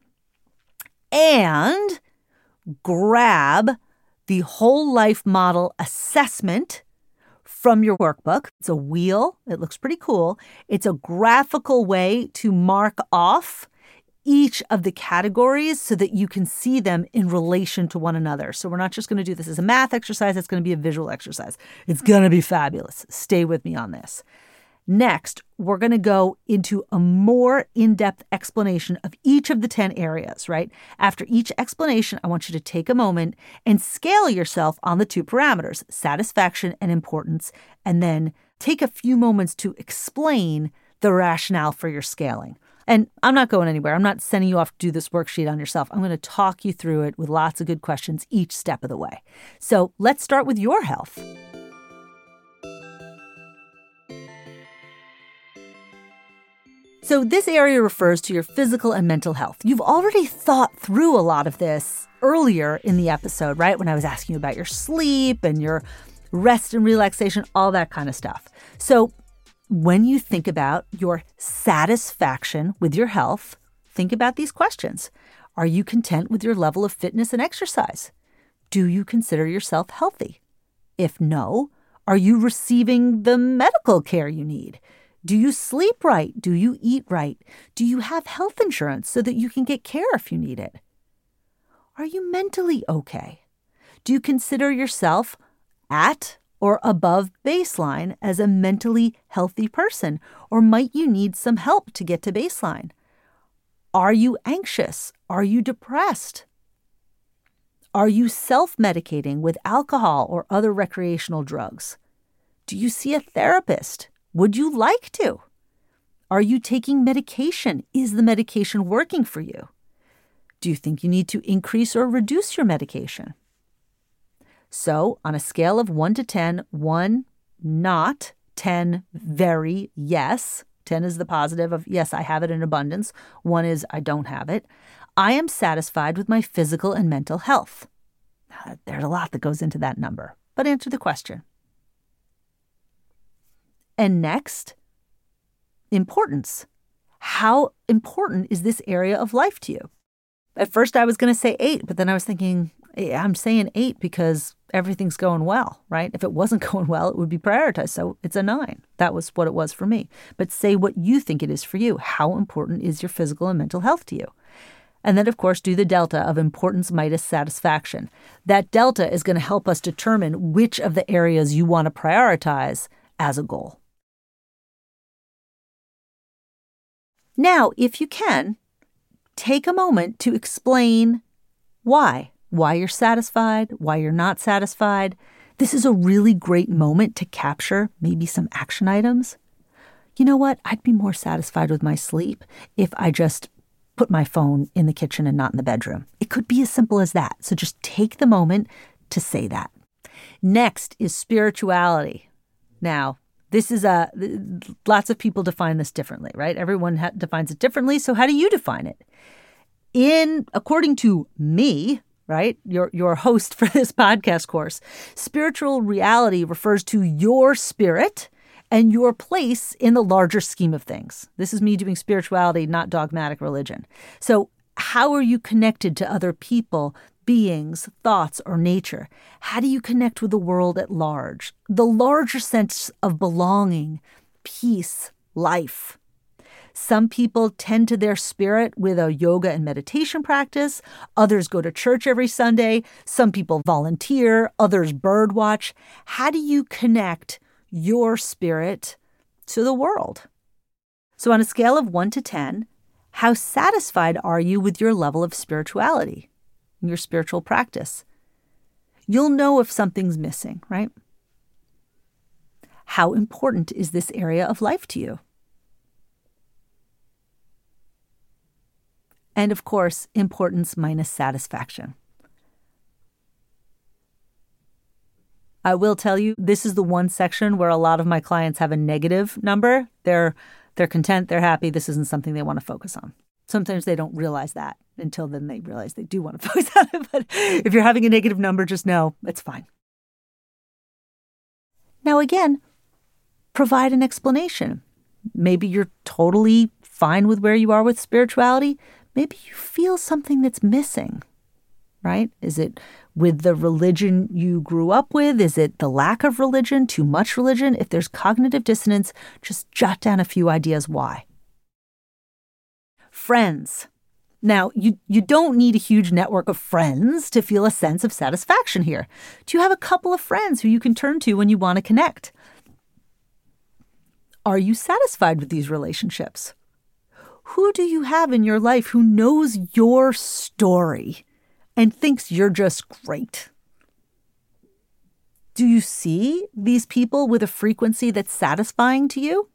And grab the whole life model assessment from your workbook. It's a wheel, it looks pretty cool. It's a graphical way to mark off each of the categories so that you can see them in relation to one another. So we're not just going to do this as a math exercise, it's going to be a visual exercise. It's going to be fabulous. Stay with me on this. Next, we're going to go into a more in depth explanation of each of the 10 areas, right? After each explanation, I want you to take a moment and scale yourself on the two parameters, satisfaction and importance, and then take a few moments to explain the rationale for your scaling. And I'm not going anywhere. I'm not sending you off to do this worksheet on yourself. I'm going to talk you through it with lots of good questions each step of the way. So let's start with your health. So, this area refers to your physical and mental health. You've already thought through a lot of this earlier in the episode, right? When I was asking you about your sleep and your rest and relaxation, all that kind of stuff. So, when you think about your satisfaction with your health, think about these questions. Are you content with your level of fitness and exercise? Do you consider yourself healthy? If no, are you receiving the medical care you need? Do you sleep right? Do you eat right? Do you have health insurance so that you can get care if you need it? Are you mentally okay? Do you consider yourself at or above baseline as a mentally healthy person? Or might you need some help to get to baseline? Are you anxious? Are you depressed? Are you self medicating with alcohol or other recreational drugs? Do you see a therapist? Would you like to? Are you taking medication? Is the medication working for you? Do you think you need to increase or reduce your medication? So, on a scale of 1 to 10, 1 not, 10 very yes, 10 is the positive of yes, I have it in abundance, 1 is I don't have it. I am satisfied with my physical and mental health. There's a lot that goes into that number, but answer the question. And next, importance. How important is this area of life to you? At first, I was going to say eight, but then I was thinking, I'm saying eight because everything's going well, right? If it wasn't going well, it would be prioritized. So it's a nine. That was what it was for me. But say what you think it is for you. How important is your physical and mental health to you? And then, of course, do the delta of importance minus satisfaction. That delta is going to help us determine which of the areas you want to prioritize as a goal. Now, if you can, take a moment to explain why. Why you're satisfied, why you're not satisfied. This is a really great moment to capture maybe some action items. You know what? I'd be more satisfied with my sleep if I just put my phone in the kitchen and not in the bedroom. It could be as simple as that. So just take the moment to say that. Next is spirituality. Now, this is a lots of people define this differently, right? Everyone ha- defines it differently. So how do you define it? In according to me, right? Your your host for this podcast course, spiritual reality refers to your spirit and your place in the larger scheme of things. This is me doing spirituality, not dogmatic religion. So, how are you connected to other people, beings, thoughts, or nature? How do you connect with the world at large? The larger sense of belonging, peace, life. Some people tend to their spirit with a yoga and meditation practice. Others go to church every Sunday. Some people volunteer. Others birdwatch. How do you connect your spirit to the world? So, on a scale of 1 to 10, how satisfied are you with your level of spirituality? Your spiritual practice. You'll know if something's missing, right? How important is this area of life to you? And of course, importance minus satisfaction. I will tell you, this is the one section where a lot of my clients have a negative number. They're they're content, they're happy, this isn't something they want to focus on. Sometimes they don't realize that until then they realize they do want to focus on it. But if you're having a negative number, just know it's fine. Now, again, provide an explanation. Maybe you're totally fine with where you are with spirituality. Maybe you feel something that's missing, right? Is it with the religion you grew up with? Is it the lack of religion, too much religion? If there's cognitive dissonance, just jot down a few ideas why. Friends. Now, you, you don't need a huge network of friends to feel a sense of satisfaction here. Do you have a couple of friends who you can turn to when you want to connect? Are you satisfied with these relationships? Who do you have in your life who knows your story and thinks you're just great? Do you see these people with a frequency that's satisfying to you?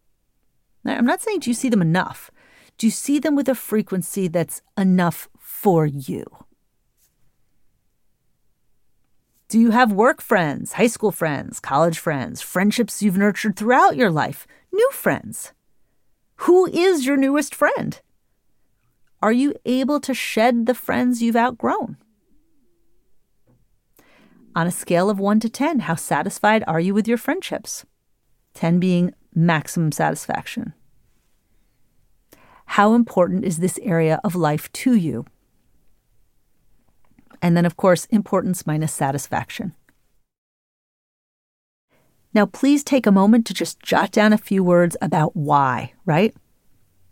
Now, I'm not saying do you see them enough. Do you see them with a frequency that's enough for you? Do you have work friends, high school friends, college friends, friendships you've nurtured throughout your life, new friends? Who is your newest friend? Are you able to shed the friends you've outgrown? On a scale of 1 to 10, how satisfied are you with your friendships? 10 being maximum satisfaction. How important is this area of life to you? And then, of course, importance minus satisfaction. Now, please take a moment to just jot down a few words about why, right?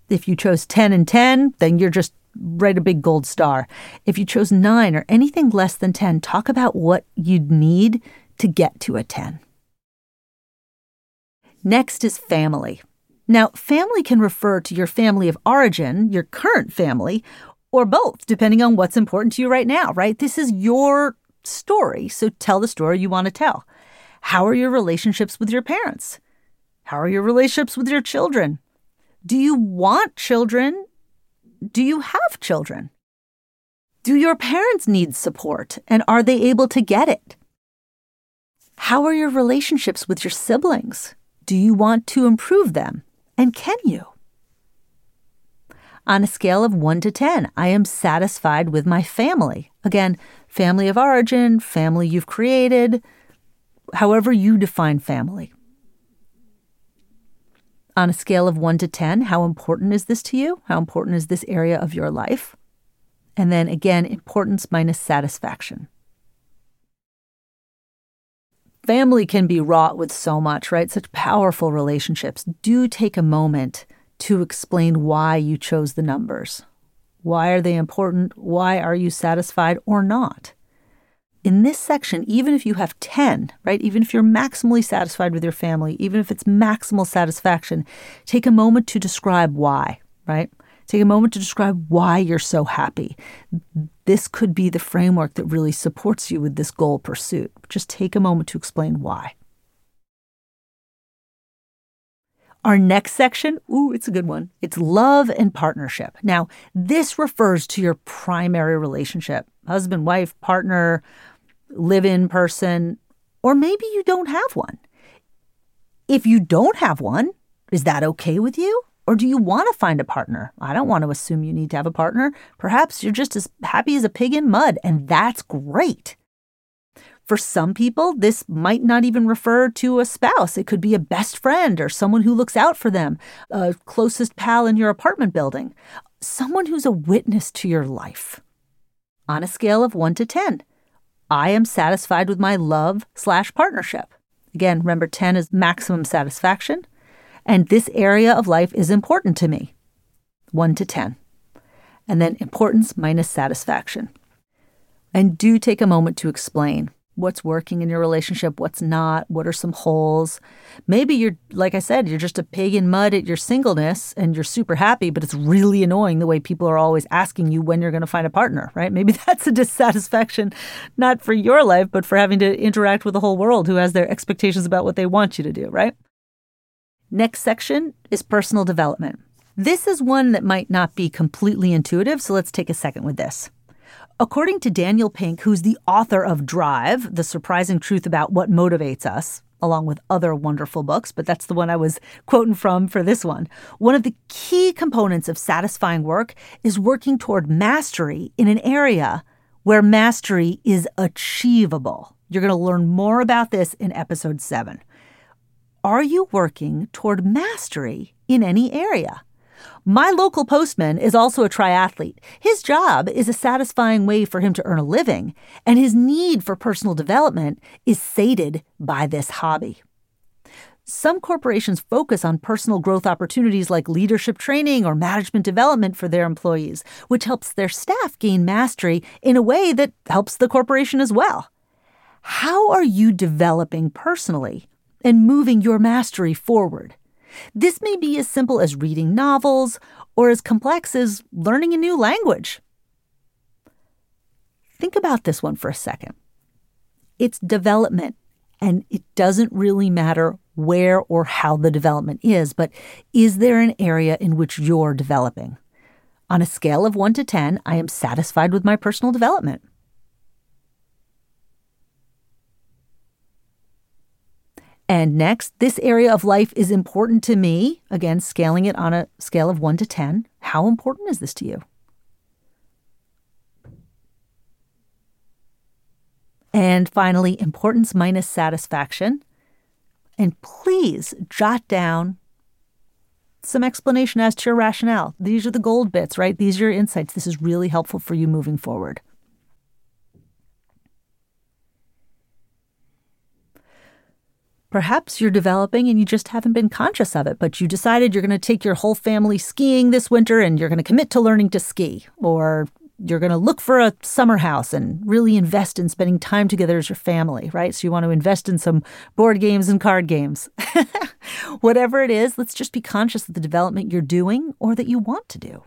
If you chose 10 and 10, then you're just write a big gold star. If you chose 9 or anything less than 10, talk about what you'd need to get to a 10. Next is family. Now, family can refer to your family of origin, your current family, or both, depending on what's important to you right now, right? This is your story, so tell the story you want to tell. How are your relationships with your parents? How are your relationships with your children? Do you want children? Do you have children? Do your parents need support and are they able to get it? How are your relationships with your siblings? Do you want to improve them? And can you? On a scale of 1 to 10, I am satisfied with my family. Again, family of origin, family you've created, however you define family. On a scale of 1 to 10, how important is this to you? How important is this area of your life? And then again, importance minus satisfaction. Family can be wrought with so much, right? Such powerful relationships. Do take a moment to explain why you chose the numbers. Why are they important? Why are you satisfied or not? in this section, even if you have 10, right, even if you're maximally satisfied with your family, even if it's maximal satisfaction, take a moment to describe why, right? Take a moment to describe why you're so happy. This could be the framework that really supports you with this goal pursuit. Just take a moment to explain why. Our next section, ooh, it's a good one. It's love and partnership. Now, this refers to your primary relationship husband, wife, partner, live in person, or maybe you don't have one. If you don't have one, is that okay with you? Or do you want to find a partner? I don't want to assume you need to have a partner. Perhaps you're just as happy as a pig in mud, and that's great. For some people, this might not even refer to a spouse. It could be a best friend or someone who looks out for them, a closest pal in your apartment building, someone who's a witness to your life. On a scale of 1 to 10, I am satisfied with my love slash partnership. Again, remember 10 is maximum satisfaction. And this area of life is important to me. 1 to 10. And then importance minus satisfaction. And do take a moment to explain what's working in your relationship, what's not, what are some holes. Maybe you're, like I said, you're just a pig in mud at your singleness and you're super happy, but it's really annoying the way people are always asking you when you're going to find a partner, right? Maybe that's a dissatisfaction, not for your life, but for having to interact with the whole world who has their expectations about what they want you to do, right? Next section is personal development. This is one that might not be completely intuitive, so let's take a second with this. According to Daniel Pink, who's the author of Drive, The Surprising Truth About What Motivates Us, along with other wonderful books, but that's the one I was quoting from for this one. One of the key components of satisfying work is working toward mastery in an area where mastery is achievable. You're going to learn more about this in episode seven. Are you working toward mastery in any area? My local postman is also a triathlete. His job is a satisfying way for him to earn a living, and his need for personal development is sated by this hobby. Some corporations focus on personal growth opportunities like leadership training or management development for their employees, which helps their staff gain mastery in a way that helps the corporation as well. How are you developing personally and moving your mastery forward? This may be as simple as reading novels or as complex as learning a new language. Think about this one for a second. It's development, and it doesn't really matter where or how the development is, but is there an area in which you're developing? On a scale of 1 to 10, I am satisfied with my personal development. And next, this area of life is important to me. Again, scaling it on a scale of 1 to 10. How important is this to you? And finally, importance minus satisfaction. And please jot down some explanation as to your rationale. These are the gold bits, right? These are your insights. This is really helpful for you moving forward. Perhaps you're developing and you just haven't been conscious of it, but you decided you're going to take your whole family skiing this winter and you're going to commit to learning to ski. Or you're going to look for a summer house and really invest in spending time together as your family, right? So you want to invest in some board games and card games. Whatever it is, let's just be conscious of the development you're doing or that you want to do.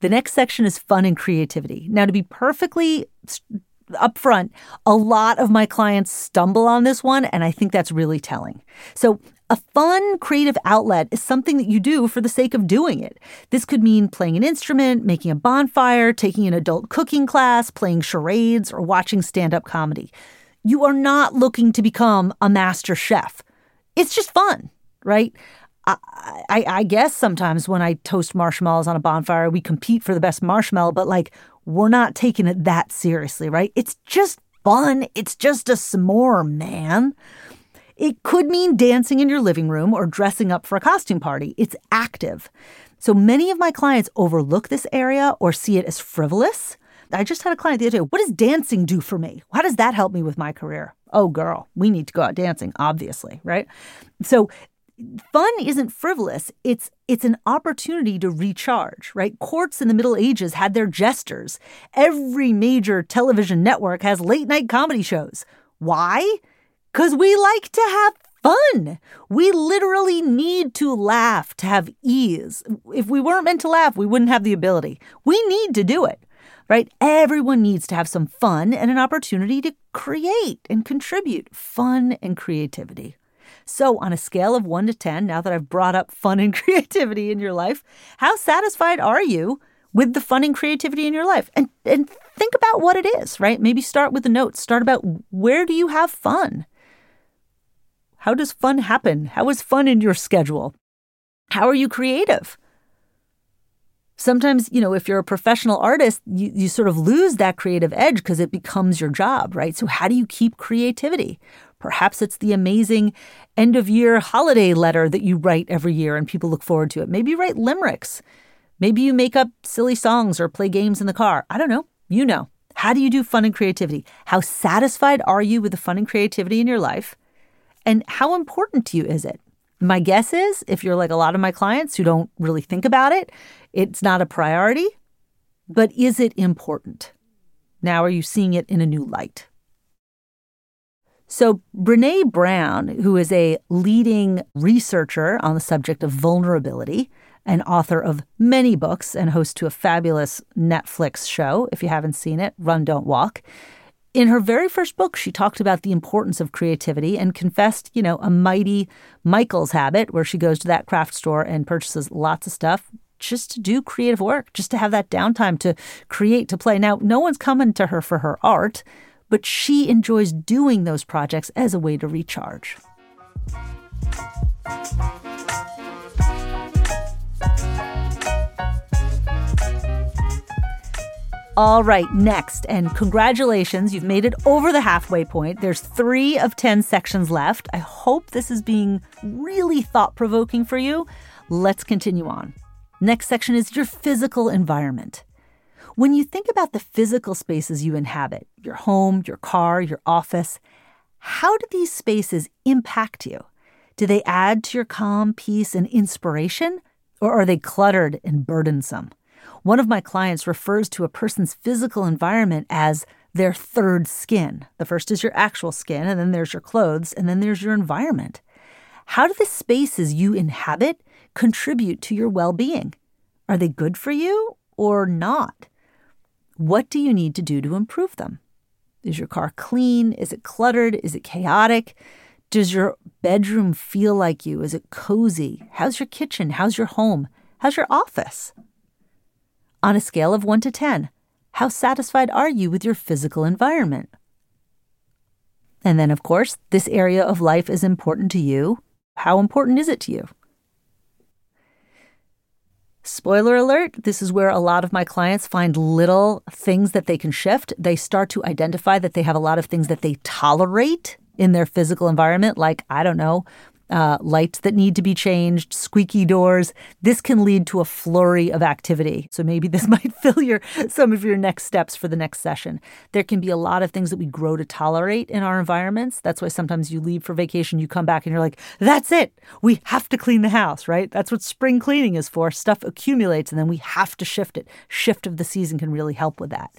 The next section is fun and creativity. Now, to be perfectly upfront, a lot of my clients stumble on this one, and I think that's really telling. So, a fun creative outlet is something that you do for the sake of doing it. This could mean playing an instrument, making a bonfire, taking an adult cooking class, playing charades, or watching stand up comedy. You are not looking to become a master chef. It's just fun, right? I, I, I guess sometimes when I toast marshmallows on a bonfire, we compete for the best marshmallow, but like we're not taking it that seriously, right? It's just fun. It's just a s'more, man. It could mean dancing in your living room or dressing up for a costume party. It's active. So many of my clients overlook this area or see it as frivolous. I just had a client the other day. What does dancing do for me? How does that help me with my career? Oh, girl, we need to go out dancing, obviously, right? So fun isn't frivolous it's it's an opportunity to recharge right courts in the middle ages had their jesters every major television network has late night comedy shows why because we like to have fun. We literally need to laugh to have ease. If we weren't meant to laugh, we wouldn't have the ability. We need to do it, right? Everyone needs to have some fun and an opportunity to create and contribute fun and creativity. So, on a scale of 1 to 10, now that I've brought up fun and creativity in your life, how satisfied are you with the fun and creativity in your life? And and think about what it is, right? Maybe start with the notes. Start about where do you have fun? How does fun happen? How is fun in your schedule? How are you creative? Sometimes, you know, if you're a professional artist, you, you sort of lose that creative edge because it becomes your job, right? So, how do you keep creativity? Perhaps it's the amazing end of year holiday letter that you write every year and people look forward to it. Maybe you write limericks. Maybe you make up silly songs or play games in the car. I don't know. You know. How do you do fun and creativity? How satisfied are you with the fun and creativity in your life? And how important to you is it? My guess is if you're like a lot of my clients who don't really think about it, it's not a priority. But is it important? Now, are you seeing it in a new light? So, Brene Brown, who is a leading researcher on the subject of vulnerability and author of many books and host to a fabulous Netflix show, if you haven't seen it, Run, Don't Walk, in her very first book, she talked about the importance of creativity and confessed, you know, a mighty Michaels habit where she goes to that craft store and purchases lots of stuff just to do creative work, just to have that downtime to create, to play. Now, no one's coming to her for her art, but she enjoys doing those projects as a way to recharge. All right, next, and congratulations, you've made it over the halfway point. There's three of 10 sections left. I hope this is being really thought provoking for you. Let's continue on. Next section is your physical environment. When you think about the physical spaces you inhabit, your home, your car, your office, how do these spaces impact you? Do they add to your calm, peace, and inspiration? Or are they cluttered and burdensome? One of my clients refers to a person's physical environment as their third skin. The first is your actual skin, and then there's your clothes, and then there's your environment. How do the spaces you inhabit contribute to your well being? Are they good for you or not? What do you need to do to improve them? Is your car clean? Is it cluttered? Is it chaotic? Does your bedroom feel like you? Is it cozy? How's your kitchen? How's your home? How's your office? On a scale of 1 to 10, how satisfied are you with your physical environment? And then, of course, this area of life is important to you. How important is it to you? Spoiler alert, this is where a lot of my clients find little things that they can shift. They start to identify that they have a lot of things that they tolerate in their physical environment, like, I don't know, uh, lights that need to be changed, squeaky doors. This can lead to a flurry of activity. So maybe this might fill your some of your next steps for the next session. There can be a lot of things that we grow to tolerate in our environments. That's why sometimes you leave for vacation, you come back and you're like, "That's it. We have to clean the house." Right? That's what spring cleaning is for. Stuff accumulates and then we have to shift it. Shift of the season can really help with that.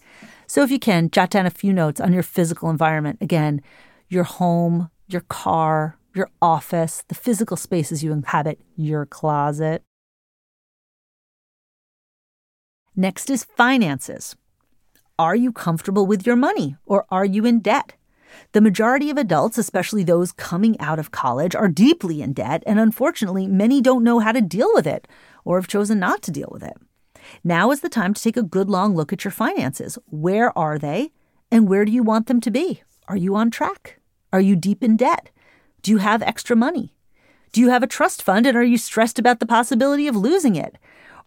So if you can, jot down a few notes on your physical environment. Again, your home, your car, your office, the physical spaces you inhabit, your closet. Next is finances. Are you comfortable with your money or are you in debt? The majority of adults, especially those coming out of college, are deeply in debt, and unfortunately, many don't know how to deal with it or have chosen not to deal with it. Now is the time to take a good long look at your finances. Where are they, and where do you want them to be? Are you on track? Are you deep in debt? Do you have extra money? Do you have a trust fund and are you stressed about the possibility of losing it?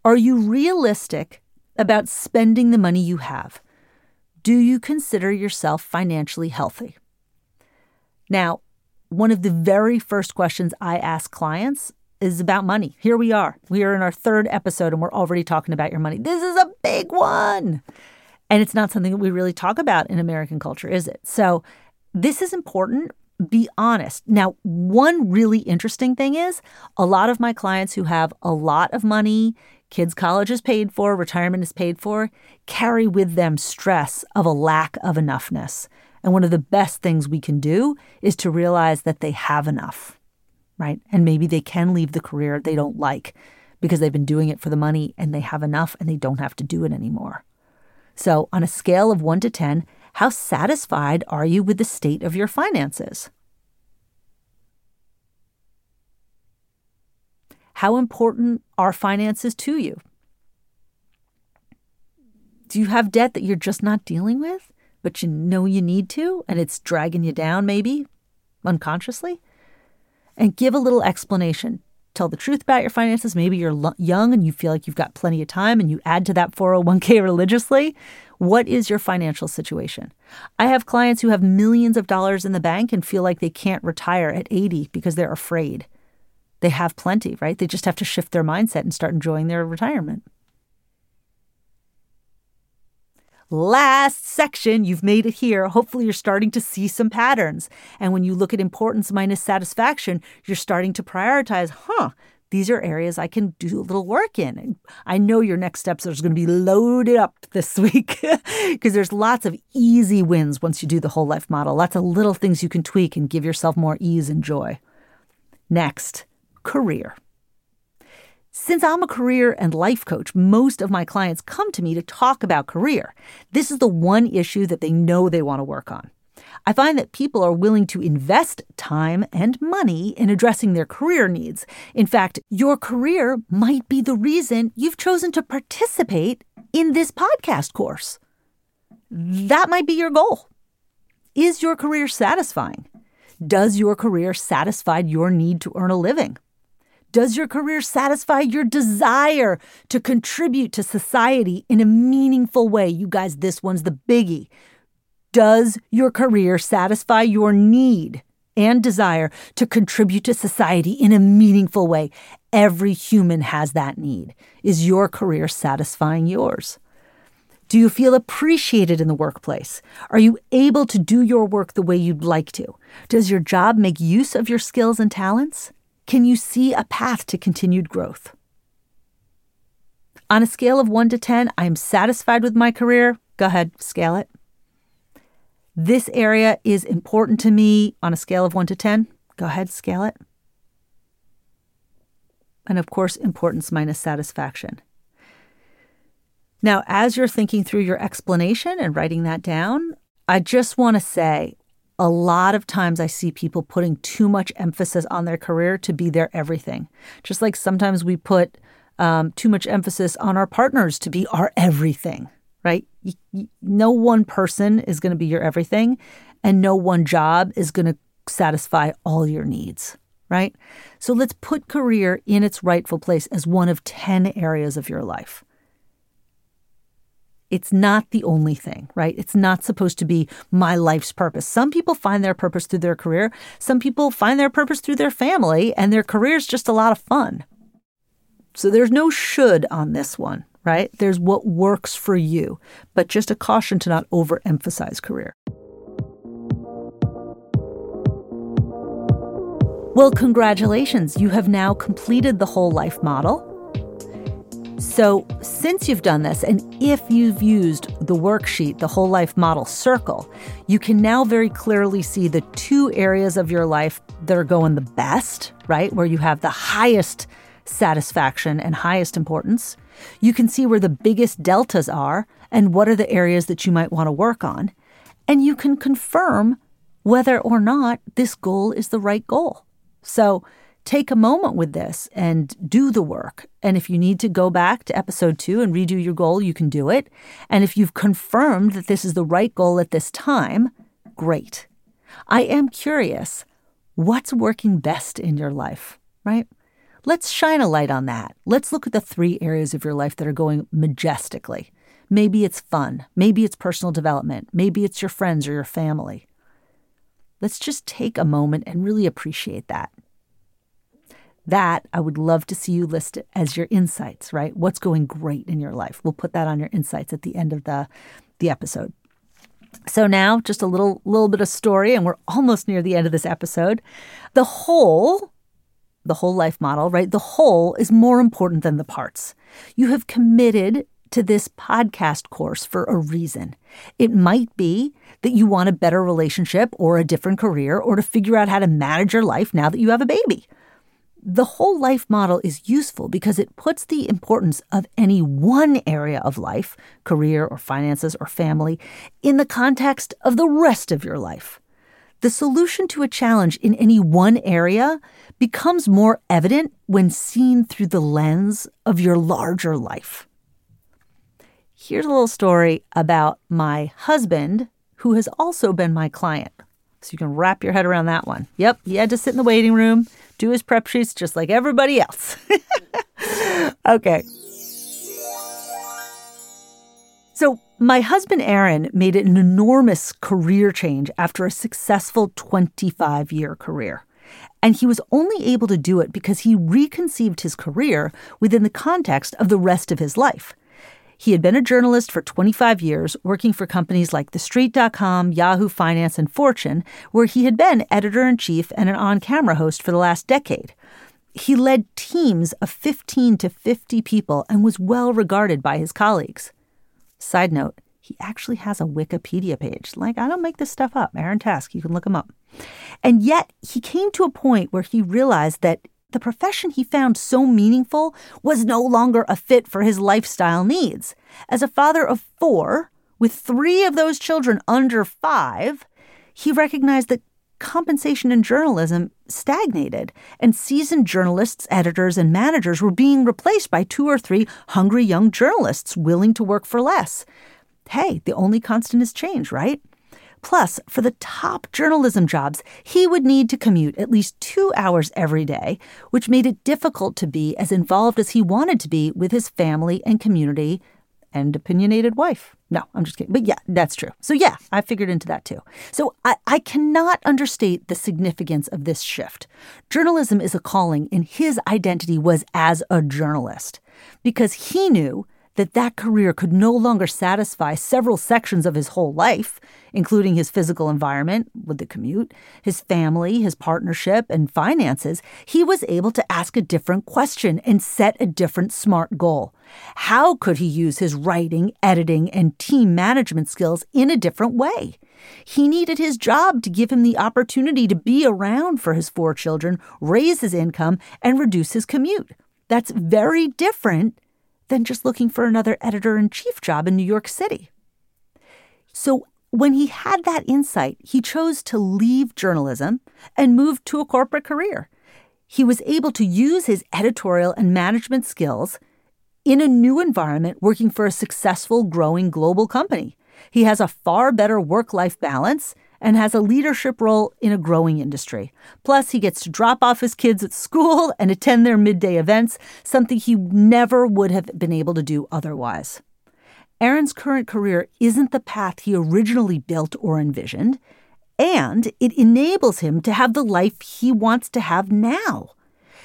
Are you realistic about spending the money you have? Do you consider yourself financially healthy? Now, one of the very first questions I ask clients is about money. Here we are. We are in our third episode and we're already talking about your money. This is a big one. And it's not something that we really talk about in American culture, is it? So, this is important be honest. Now, one really interesting thing is a lot of my clients who have a lot of money, kids' college is paid for, retirement is paid for, carry with them stress of a lack of enoughness. And one of the best things we can do is to realize that they have enough, right? And maybe they can leave the career they don't like because they've been doing it for the money and they have enough and they don't have to do it anymore. So, on a scale of 1 to 10, how satisfied are you with the state of your finances? How important are finances to you? Do you have debt that you're just not dealing with, but you know you need to, and it's dragging you down, maybe unconsciously? And give a little explanation. Tell the truth about your finances. Maybe you're young and you feel like you've got plenty of time and you add to that 401k religiously, what is your financial situation? I have clients who have millions of dollars in the bank and feel like they can't retire at 80 because they're afraid. They have plenty, right? They just have to shift their mindset and start enjoying their retirement. Last section, you've made it here. Hopefully, you're starting to see some patterns. And when you look at importance minus satisfaction, you're starting to prioritize, huh, these are areas I can do a little work in. And I know your next steps are going to be loaded up this week because there's lots of easy wins once you do the whole life model, lots of little things you can tweak and give yourself more ease and joy. Next, career. Since I'm a career and life coach, most of my clients come to me to talk about career. This is the one issue that they know they want to work on. I find that people are willing to invest time and money in addressing their career needs. In fact, your career might be the reason you've chosen to participate in this podcast course. That might be your goal. Is your career satisfying? Does your career satisfy your need to earn a living? Does your career satisfy your desire to contribute to society in a meaningful way? You guys, this one's the biggie. Does your career satisfy your need and desire to contribute to society in a meaningful way? Every human has that need. Is your career satisfying yours? Do you feel appreciated in the workplace? Are you able to do your work the way you'd like to? Does your job make use of your skills and talents? Can you see a path to continued growth? On a scale of 1 to 10, I am satisfied with my career. Go ahead, scale it. This area is important to me on a scale of 1 to 10. Go ahead, scale it. And of course, importance minus satisfaction. Now, as you're thinking through your explanation and writing that down, I just want to say a lot of times I see people putting too much emphasis on their career to be their everything. Just like sometimes we put um, too much emphasis on our partners to be our everything right? You, you, no one person is going to be your everything. and no one job is going to satisfy all your needs, right? So let's put career in its rightful place as one of 10 areas of your life. It's not the only thing, right? It's not supposed to be my life's purpose. Some people find their purpose through their career. Some people find their purpose through their family, and their career is just a lot of fun. So there's no should on this one, right? There's what works for you, but just a caution to not overemphasize career. Well, congratulations. You have now completed the whole life model. So, since you've done this, and if you've used the worksheet, the whole life model circle, you can now very clearly see the two areas of your life that are going the best, right? Where you have the highest satisfaction and highest importance. You can see where the biggest deltas are and what are the areas that you might want to work on. And you can confirm whether or not this goal is the right goal. So, take a moment with this and do the work. And if you need to go back to episode two and redo your goal, you can do it. And if you've confirmed that this is the right goal at this time, great. I am curious what's working best in your life, right? Let's shine a light on that. Let's look at the three areas of your life that are going majestically. Maybe it's fun. Maybe it's personal development. Maybe it's your friends or your family. Let's just take a moment and really appreciate that. That I would love to see you list as your insights, right? What's going great in your life? We'll put that on your insights at the end of the, the episode. So now just a little little bit of story and we're almost near the end of this episode. The whole the whole life model, right? The whole is more important than the parts. You have committed to this podcast course for a reason. It might be that you want a better relationship or a different career or to figure out how to manage your life now that you have a baby. The whole life model is useful because it puts the importance of any one area of life, career or finances or family, in the context of the rest of your life. The solution to a challenge in any one area becomes more evident when seen through the lens of your larger life. Here's a little story about my husband, who has also been my client. So you can wrap your head around that one. Yep, he had to sit in the waiting room do his prep sheets just like everybody else. okay. So, my husband Aaron made an enormous career change after a successful 25 year career. And he was only able to do it because he reconceived his career within the context of the rest of his life. He had been a journalist for 25 years, working for companies like TheStreet.com, Yahoo Finance, and Fortune, where he had been editor in chief and an on camera host for the last decade. He led teams of 15 to 50 people and was well regarded by his colleagues. Side note, he actually has a Wikipedia page. Like, I don't make this stuff up. Aaron Task, you can look him up. And yet, he came to a point where he realized that the profession he found so meaningful was no longer a fit for his lifestyle needs. As a father of four, with three of those children under five, he recognized that compensation in journalism stagnated, and seasoned journalists, editors, and managers were being replaced by two or three hungry young journalists willing to work for less. Hey, the only constant is change, right? Plus, for the top journalism jobs, he would need to commute at least two hours every day, which made it difficult to be as involved as he wanted to be with his family and community and opinionated wife. No, I'm just kidding. But yeah, that's true. So yeah, I figured into that too. So I, I cannot understate the significance of this shift. Journalism is a calling, and his identity was as a journalist because he knew that that career could no longer satisfy several sections of his whole life, including his physical environment with the commute, his family, his partnership, and finances, he was able to ask a different question and set a different smart goal. How could he use his writing, editing, and team management skills in a different way? He needed his job to give him the opportunity to be around for his four children, raise his income, and reduce his commute. That's very different than just looking for another editor in chief job in New York City. So, when he had that insight, he chose to leave journalism and move to a corporate career. He was able to use his editorial and management skills in a new environment working for a successful, growing global company. He has a far better work life balance and has a leadership role in a growing industry. Plus, he gets to drop off his kids at school and attend their midday events, something he never would have been able to do otherwise. Aaron's current career isn't the path he originally built or envisioned, and it enables him to have the life he wants to have now.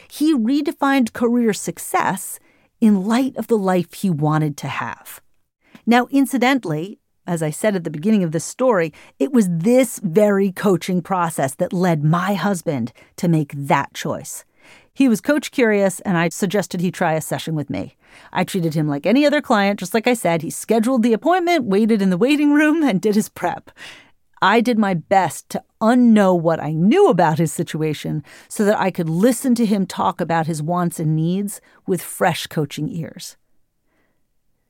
He redefined career success in light of the life he wanted to have. Now, incidentally, as I said at the beginning of this story, it was this very coaching process that led my husband to make that choice. He was coach curious, and I suggested he try a session with me. I treated him like any other client, just like I said. He scheduled the appointment, waited in the waiting room, and did his prep. I did my best to unknow what I knew about his situation so that I could listen to him talk about his wants and needs with fresh coaching ears.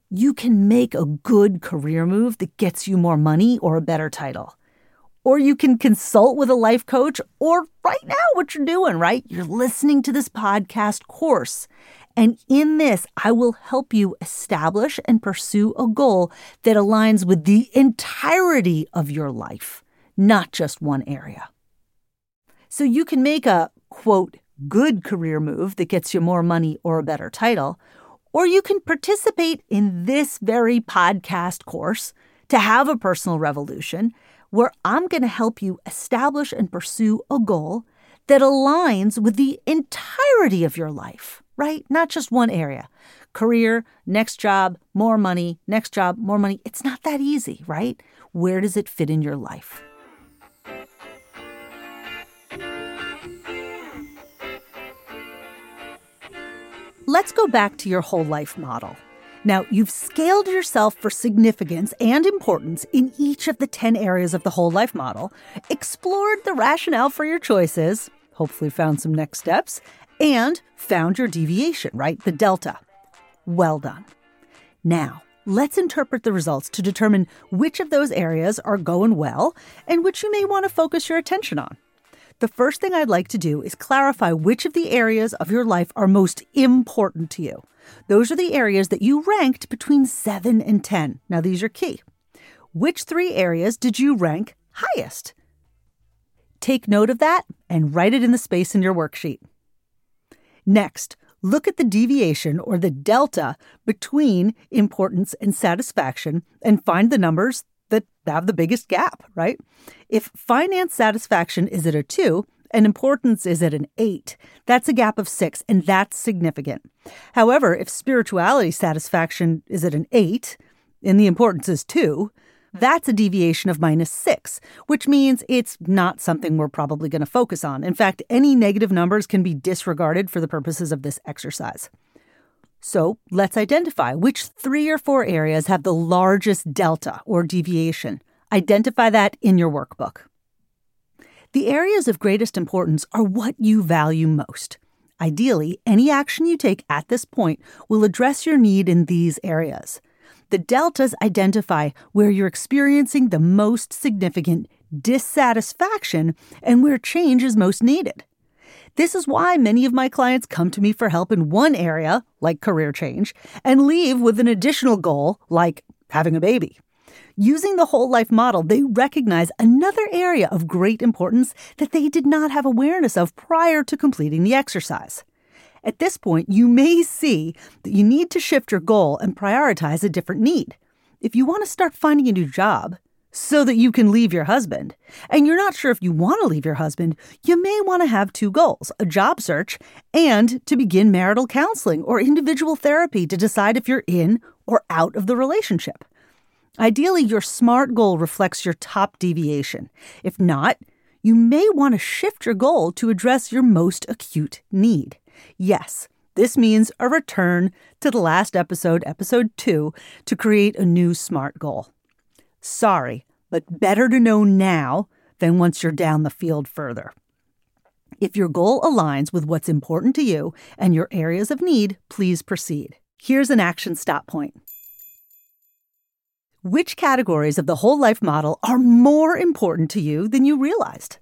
You can make a good career move that gets you more money or a better title or you can consult with a life coach, or right now, what you're doing, right? You're listening to this podcast course. And in this, I will help you establish and pursue a goal that aligns with the entirety of your life, not just one area. So you can make a quote, good career move that gets you more money or a better title, or you can participate in this very podcast course to have a personal revolution where I'm going to help you establish and pursue a goal that aligns with the entirety of your life, right? Not just one area. Career, next job, more money, next job, more money. It's not that easy, right? Where does it fit in your life? Let's go back to your whole life model. Now, you've scaled yourself for significance and importance in each of the 10 areas of the whole life model, explored the rationale for your choices, hopefully found some next steps, and found your deviation, right? The delta. Well done. Now, let's interpret the results to determine which of those areas are going well and which you may want to focus your attention on. The first thing I'd like to do is clarify which of the areas of your life are most important to you. Those are the areas that you ranked between 7 and 10. Now, these are key. Which three areas did you rank highest? Take note of that and write it in the space in your worksheet. Next, look at the deviation or the delta between importance and satisfaction and find the numbers have the biggest gap, right? If finance satisfaction is at a 2, and importance is at an eight. That's a gap of six, and that's significant. However, if spirituality satisfaction is at an eight and the importance is two, that's a deviation of minus six, which means it's not something we're probably going to focus on. In fact, any negative numbers can be disregarded for the purposes of this exercise. So let's identify which three or four areas have the largest delta or deviation. Identify that in your workbook. The areas of greatest importance are what you value most. Ideally, any action you take at this point will address your need in these areas. The deltas identify where you're experiencing the most significant dissatisfaction and where change is most needed. This is why many of my clients come to me for help in one area, like career change, and leave with an additional goal, like having a baby. Using the whole life model, they recognize another area of great importance that they did not have awareness of prior to completing the exercise. At this point, you may see that you need to shift your goal and prioritize a different need. If you want to start finding a new job so that you can leave your husband, and you're not sure if you want to leave your husband, you may want to have two goals a job search and to begin marital counseling or individual therapy to decide if you're in or out of the relationship. Ideally, your SMART goal reflects your top deviation. If not, you may want to shift your goal to address your most acute need. Yes, this means a return to the last episode, episode two, to create a new SMART goal. Sorry, but better to know now than once you're down the field further. If your goal aligns with what's important to you and your areas of need, please proceed. Here's an action stop point. Which categories of the whole life model are more important to you than you realized?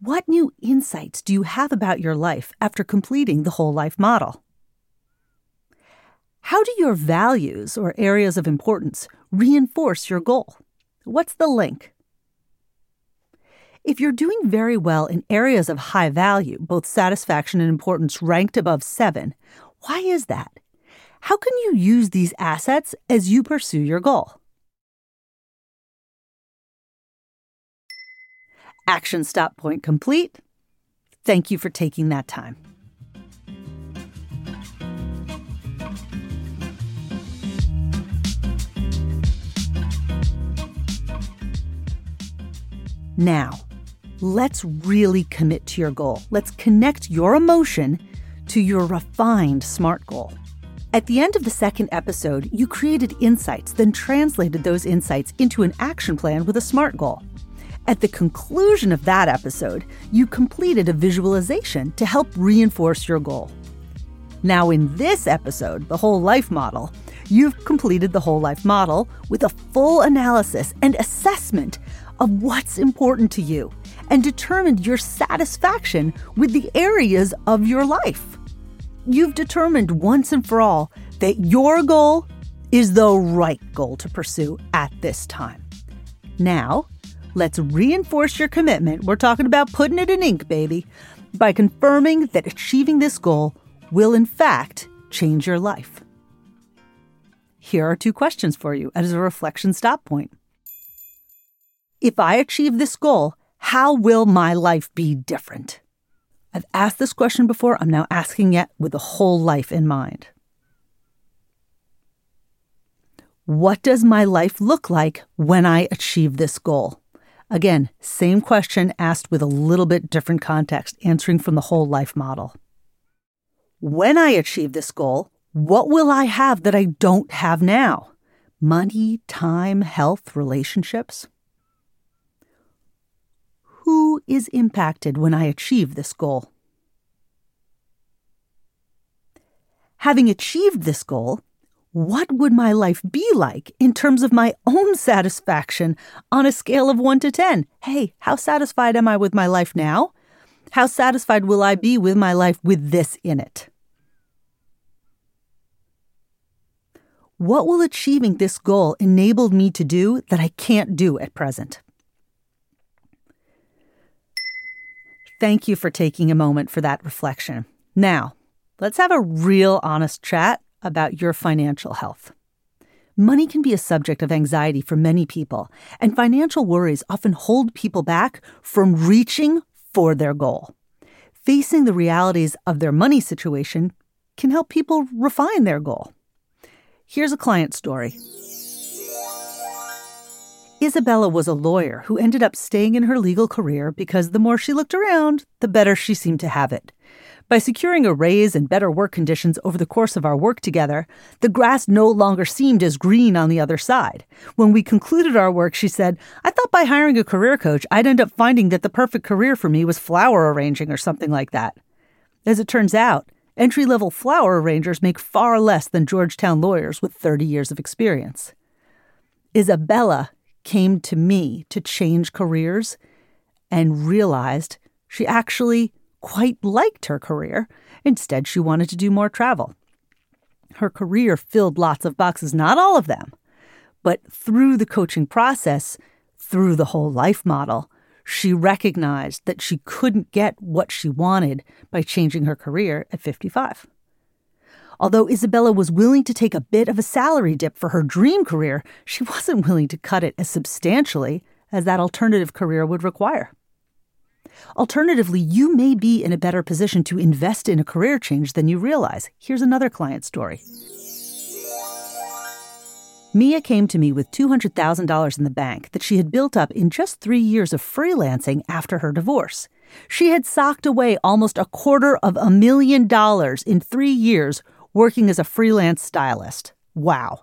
What new insights do you have about your life after completing the whole life model? How do your values or areas of importance reinforce your goal? What's the link? If you're doing very well in areas of high value, both satisfaction and importance ranked above seven, why is that? How can you use these assets as you pursue your goal? Action stop point complete. Thank you for taking that time. Now, let's really commit to your goal. Let's connect your emotion to your refined SMART goal. At the end of the second episode, you created insights, then translated those insights into an action plan with a SMART goal. At the conclusion of that episode, you completed a visualization to help reinforce your goal. Now, in this episode, the whole life model, you've completed the whole life model with a full analysis and assessment of what's important to you and determined your satisfaction with the areas of your life. You've determined once and for all that your goal is the right goal to pursue at this time. Now, let's reinforce your commitment. We're talking about putting it in ink, baby, by confirming that achieving this goal will, in fact, change your life. Here are two questions for you as a reflection stop point. If I achieve this goal, how will my life be different? I've asked this question before. I'm now asking it with the whole life in mind. What does my life look like when I achieve this goal? Again, same question asked with a little bit different context, answering from the whole life model. When I achieve this goal, what will I have that I don't have now? Money, time, health, relationships? Who is impacted when I achieve this goal? Having achieved this goal, what would my life be like in terms of my own satisfaction on a scale of 1 to 10? Hey, how satisfied am I with my life now? How satisfied will I be with my life with this in it? What will achieving this goal enable me to do that I can't do at present? Thank you for taking a moment for that reflection. Now, let's have a real honest chat about your financial health. Money can be a subject of anxiety for many people, and financial worries often hold people back from reaching for their goal. Facing the realities of their money situation can help people refine their goal. Here's a client story. Isabella was a lawyer who ended up staying in her legal career because the more she looked around, the better she seemed to have it. By securing a raise and better work conditions over the course of our work together, the grass no longer seemed as green on the other side. When we concluded our work, she said, I thought by hiring a career coach, I'd end up finding that the perfect career for me was flower arranging or something like that. As it turns out, entry level flower arrangers make far less than Georgetown lawyers with 30 years of experience. Isabella came to me to change careers and realized she actually quite liked her career. Instead, she wanted to do more travel. Her career filled lots of boxes, not all of them, but through the coaching process, through the whole life model, she recognized that she couldn't get what she wanted by changing her career at 55. Although Isabella was willing to take a bit of a salary dip for her dream career, she wasn't willing to cut it as substantially as that alternative career would require. Alternatively, you may be in a better position to invest in a career change than you realize. Here's another client story. Mia came to me with $200,000 in the bank that she had built up in just three years of freelancing after her divorce. She had socked away almost a quarter of a million dollars in three years working as a freelance stylist. Wow.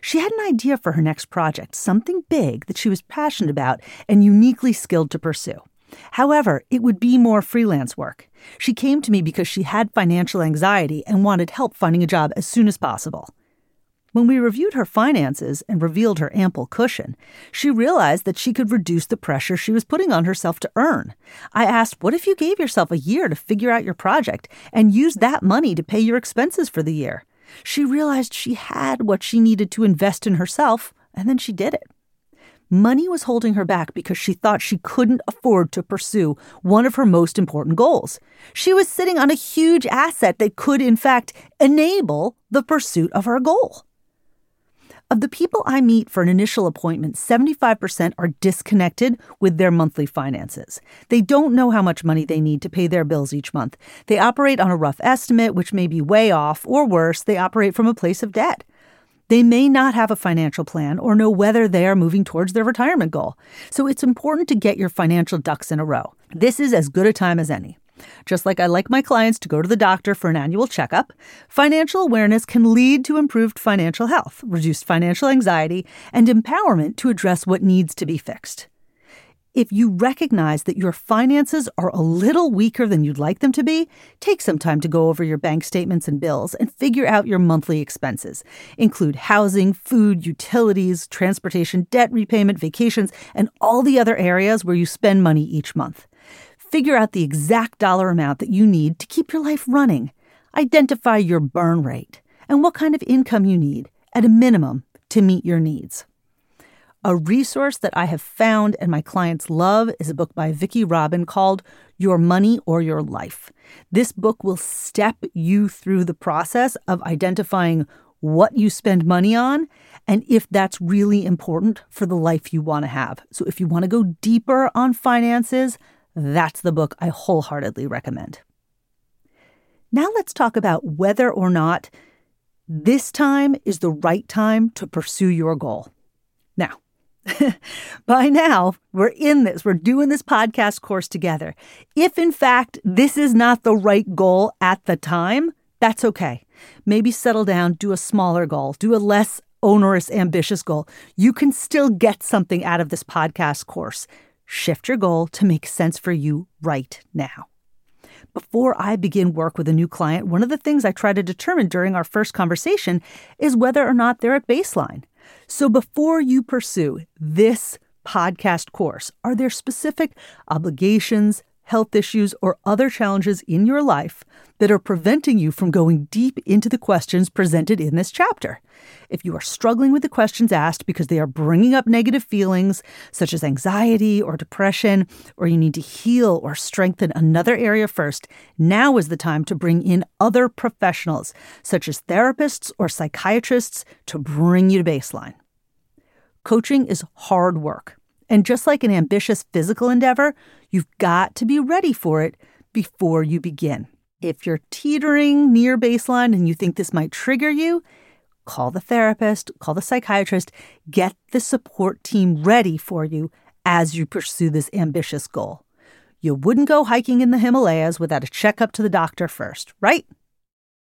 She had an idea for her next project, something big that she was passionate about and uniquely skilled to pursue. However, it would be more freelance work. She came to me because she had financial anxiety and wanted help finding a job as soon as possible. When we reviewed her finances and revealed her ample cushion, she realized that she could reduce the pressure she was putting on herself to earn. I asked, What if you gave yourself a year to figure out your project and use that money to pay your expenses for the year? She realized she had what she needed to invest in herself, and then she did it. Money was holding her back because she thought she couldn't afford to pursue one of her most important goals. She was sitting on a huge asset that could, in fact, enable the pursuit of her goal. Of the people I meet for an initial appointment, 75% are disconnected with their monthly finances. They don't know how much money they need to pay their bills each month. They operate on a rough estimate, which may be way off, or worse, they operate from a place of debt. They may not have a financial plan or know whether they are moving towards their retirement goal. So it's important to get your financial ducks in a row. This is as good a time as any. Just like I like my clients to go to the doctor for an annual checkup, financial awareness can lead to improved financial health, reduced financial anxiety, and empowerment to address what needs to be fixed. If you recognize that your finances are a little weaker than you'd like them to be, take some time to go over your bank statements and bills and figure out your monthly expenses. Include housing, food, utilities, transportation, debt repayment, vacations, and all the other areas where you spend money each month. Figure out the exact dollar amount that you need to keep your life running. Identify your burn rate and what kind of income you need, at a minimum, to meet your needs. A resource that I have found and my clients love is a book by Vicki Robin called Your Money or Your Life. This book will step you through the process of identifying what you spend money on and if that's really important for the life you want to have. So, if you want to go deeper on finances, that's the book I wholeheartedly recommend. Now let's talk about whether or not this time is the right time to pursue your goal. Now, by now, we're in this, we're doing this podcast course together. If in fact this is not the right goal at the time, that's okay. Maybe settle down, do a smaller goal, do a less onerous, ambitious goal. You can still get something out of this podcast course. Shift your goal to make sense for you right now. Before I begin work with a new client, one of the things I try to determine during our first conversation is whether or not they're at baseline. So before you pursue this podcast course, are there specific obligations, health issues, or other challenges in your life that are preventing you from going deep into the questions presented in this chapter. If you are struggling with the questions asked because they are bringing up negative feelings such as anxiety or depression, or you need to heal or strengthen another area first, now is the time to bring in other professionals, such as therapists or psychiatrists, to bring you to baseline. Coaching is hard work. And just like an ambitious physical endeavor, you've got to be ready for it before you begin. If you're teetering near baseline and you think this might trigger you, call the therapist, call the psychiatrist, get the support team ready for you as you pursue this ambitious goal. You wouldn't go hiking in the Himalayas without a checkup to the doctor first, right?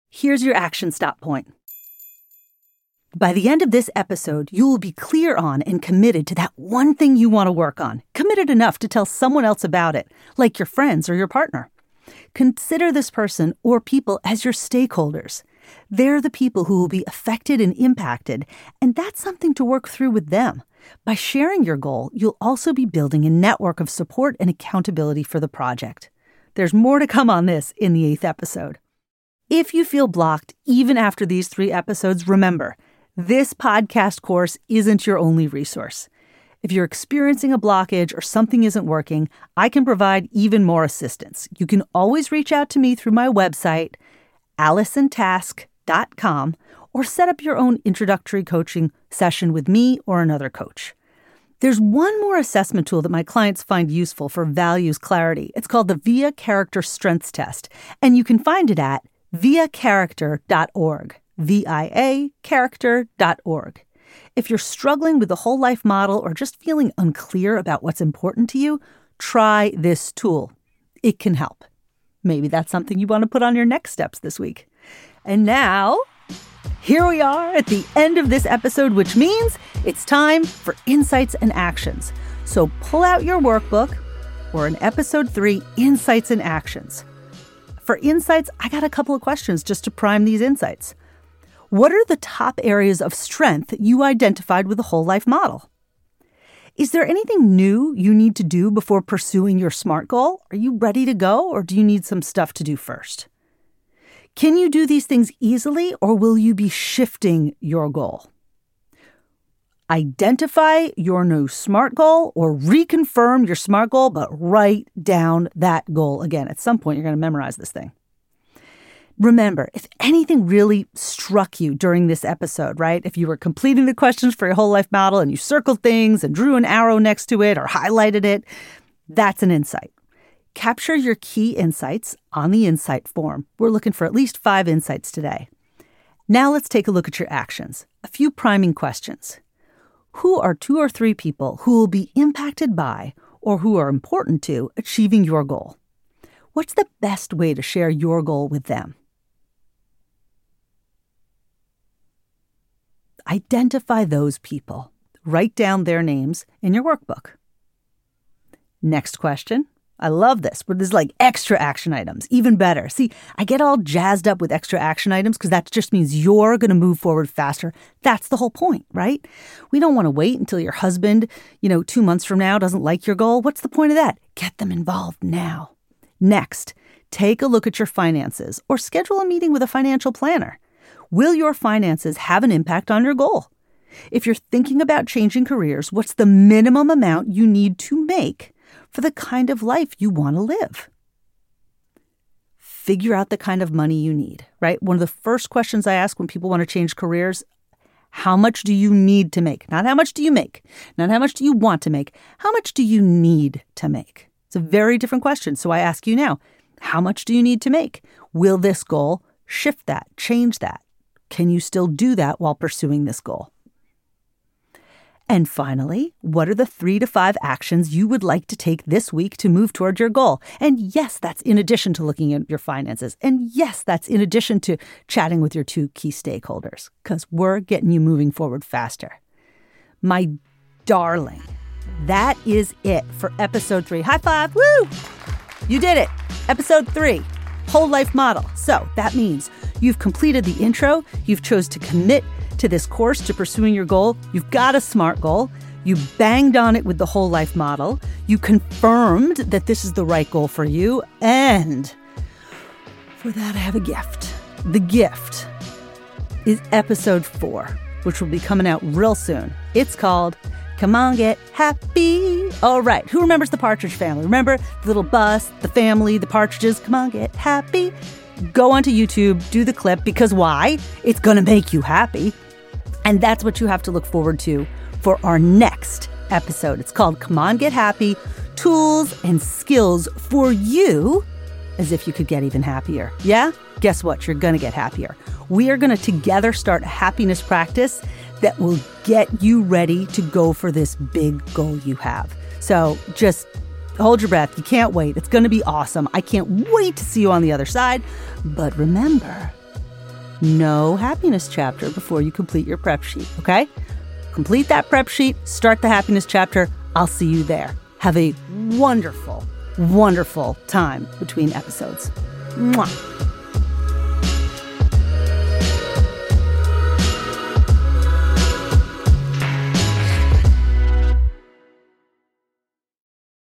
Here's your action stop point. By the end of this episode, you will be clear on and committed to that one thing you want to work on, committed enough to tell someone else about it, like your friends or your partner. Consider this person or people as your stakeholders. They're the people who will be affected and impacted, and that's something to work through with them. By sharing your goal, you'll also be building a network of support and accountability for the project. There's more to come on this in the eighth episode. If you feel blocked even after these three episodes, remember, this podcast course isn't your only resource. If you're experiencing a blockage or something isn't working, I can provide even more assistance. You can always reach out to me through my website, AllisonTask.com, or set up your own introductory coaching session with me or another coach. There's one more assessment tool that my clients find useful for values clarity. It's called the VIA Character Strengths Test, and you can find it at viacharacter.org. V-I-A character.org. If you're struggling with the whole life model or just feeling unclear about what's important to you, try this tool. It can help. Maybe that's something you want to put on your next steps this week. And now, here we are at the end of this episode, which means it's time for insights and actions. So pull out your workbook or in episode three, Insights and Actions. For insights, I got a couple of questions just to prime these insights. What are the top areas of strength you identified with the whole life model? Is there anything new you need to do before pursuing your SMART goal? Are you ready to go, or do you need some stuff to do first? Can you do these things easily, or will you be shifting your goal? Identify your new SMART goal or reconfirm your SMART goal, but write down that goal again. At some point, you're going to memorize this thing. Remember, if anything really struck you during this episode, right? If you were completing the questions for your whole life model and you circled things and drew an arrow next to it or highlighted it, that's an insight. Capture your key insights on the insight form. We're looking for at least five insights today. Now let's take a look at your actions. A few priming questions. Who are two or three people who will be impacted by or who are important to achieving your goal? What's the best way to share your goal with them? Identify those people. Write down their names in your workbook. Next question. I love this, but there's like extra action items, even better. See, I get all jazzed up with extra action items because that just means you're going to move forward faster. That's the whole point, right? We don't want to wait until your husband, you know, two months from now doesn't like your goal. What's the point of that? Get them involved now. Next, take a look at your finances or schedule a meeting with a financial planner. Will your finances have an impact on your goal? If you're thinking about changing careers, what's the minimum amount you need to make for the kind of life you want to live? Figure out the kind of money you need, right? One of the first questions I ask when people want to change careers how much do you need to make? Not how much do you make, not how much do you want to make, how much do you need to make? It's a very different question. So I ask you now how much do you need to make? Will this goal shift that, change that? Can you still do that while pursuing this goal? And finally, what are the three to five actions you would like to take this week to move toward your goal? And yes, that's in addition to looking at your finances. And yes, that's in addition to chatting with your two key stakeholders, because we're getting you moving forward faster. My darling, that is it for episode three. High five, woo! You did it. Episode three, whole life model. So that means You've completed the intro, you've chose to commit to this course to pursuing your goal. You've got a SMART goal. You banged on it with the whole life model. You confirmed that this is the right goal for you. And for that, I have a gift. The gift is episode four, which will be coming out real soon. It's called Come On Get Happy. All right, who remembers the Partridge family? Remember the little bus, the family, the partridges? Come on, get happy go onto YouTube, do the clip because why? It's to make you happy. And that's what you have to look forward to for our next episode. It's called Come On Get Happy Tools and Skills for You as if you could get even happier. Yeah? Guess what? You're to get happier. We are to together start a happiness practice that will get you ready to go for this big goal you have. So just hold your breath. You can't wait. It's going to be awesome. I can't wait to see you on the other side. But remember, no happiness chapter before you complete your prep sheet, okay? Complete that prep sheet, start the happiness chapter. I'll see you there. Have a wonderful, wonderful time between episodes. Mwah.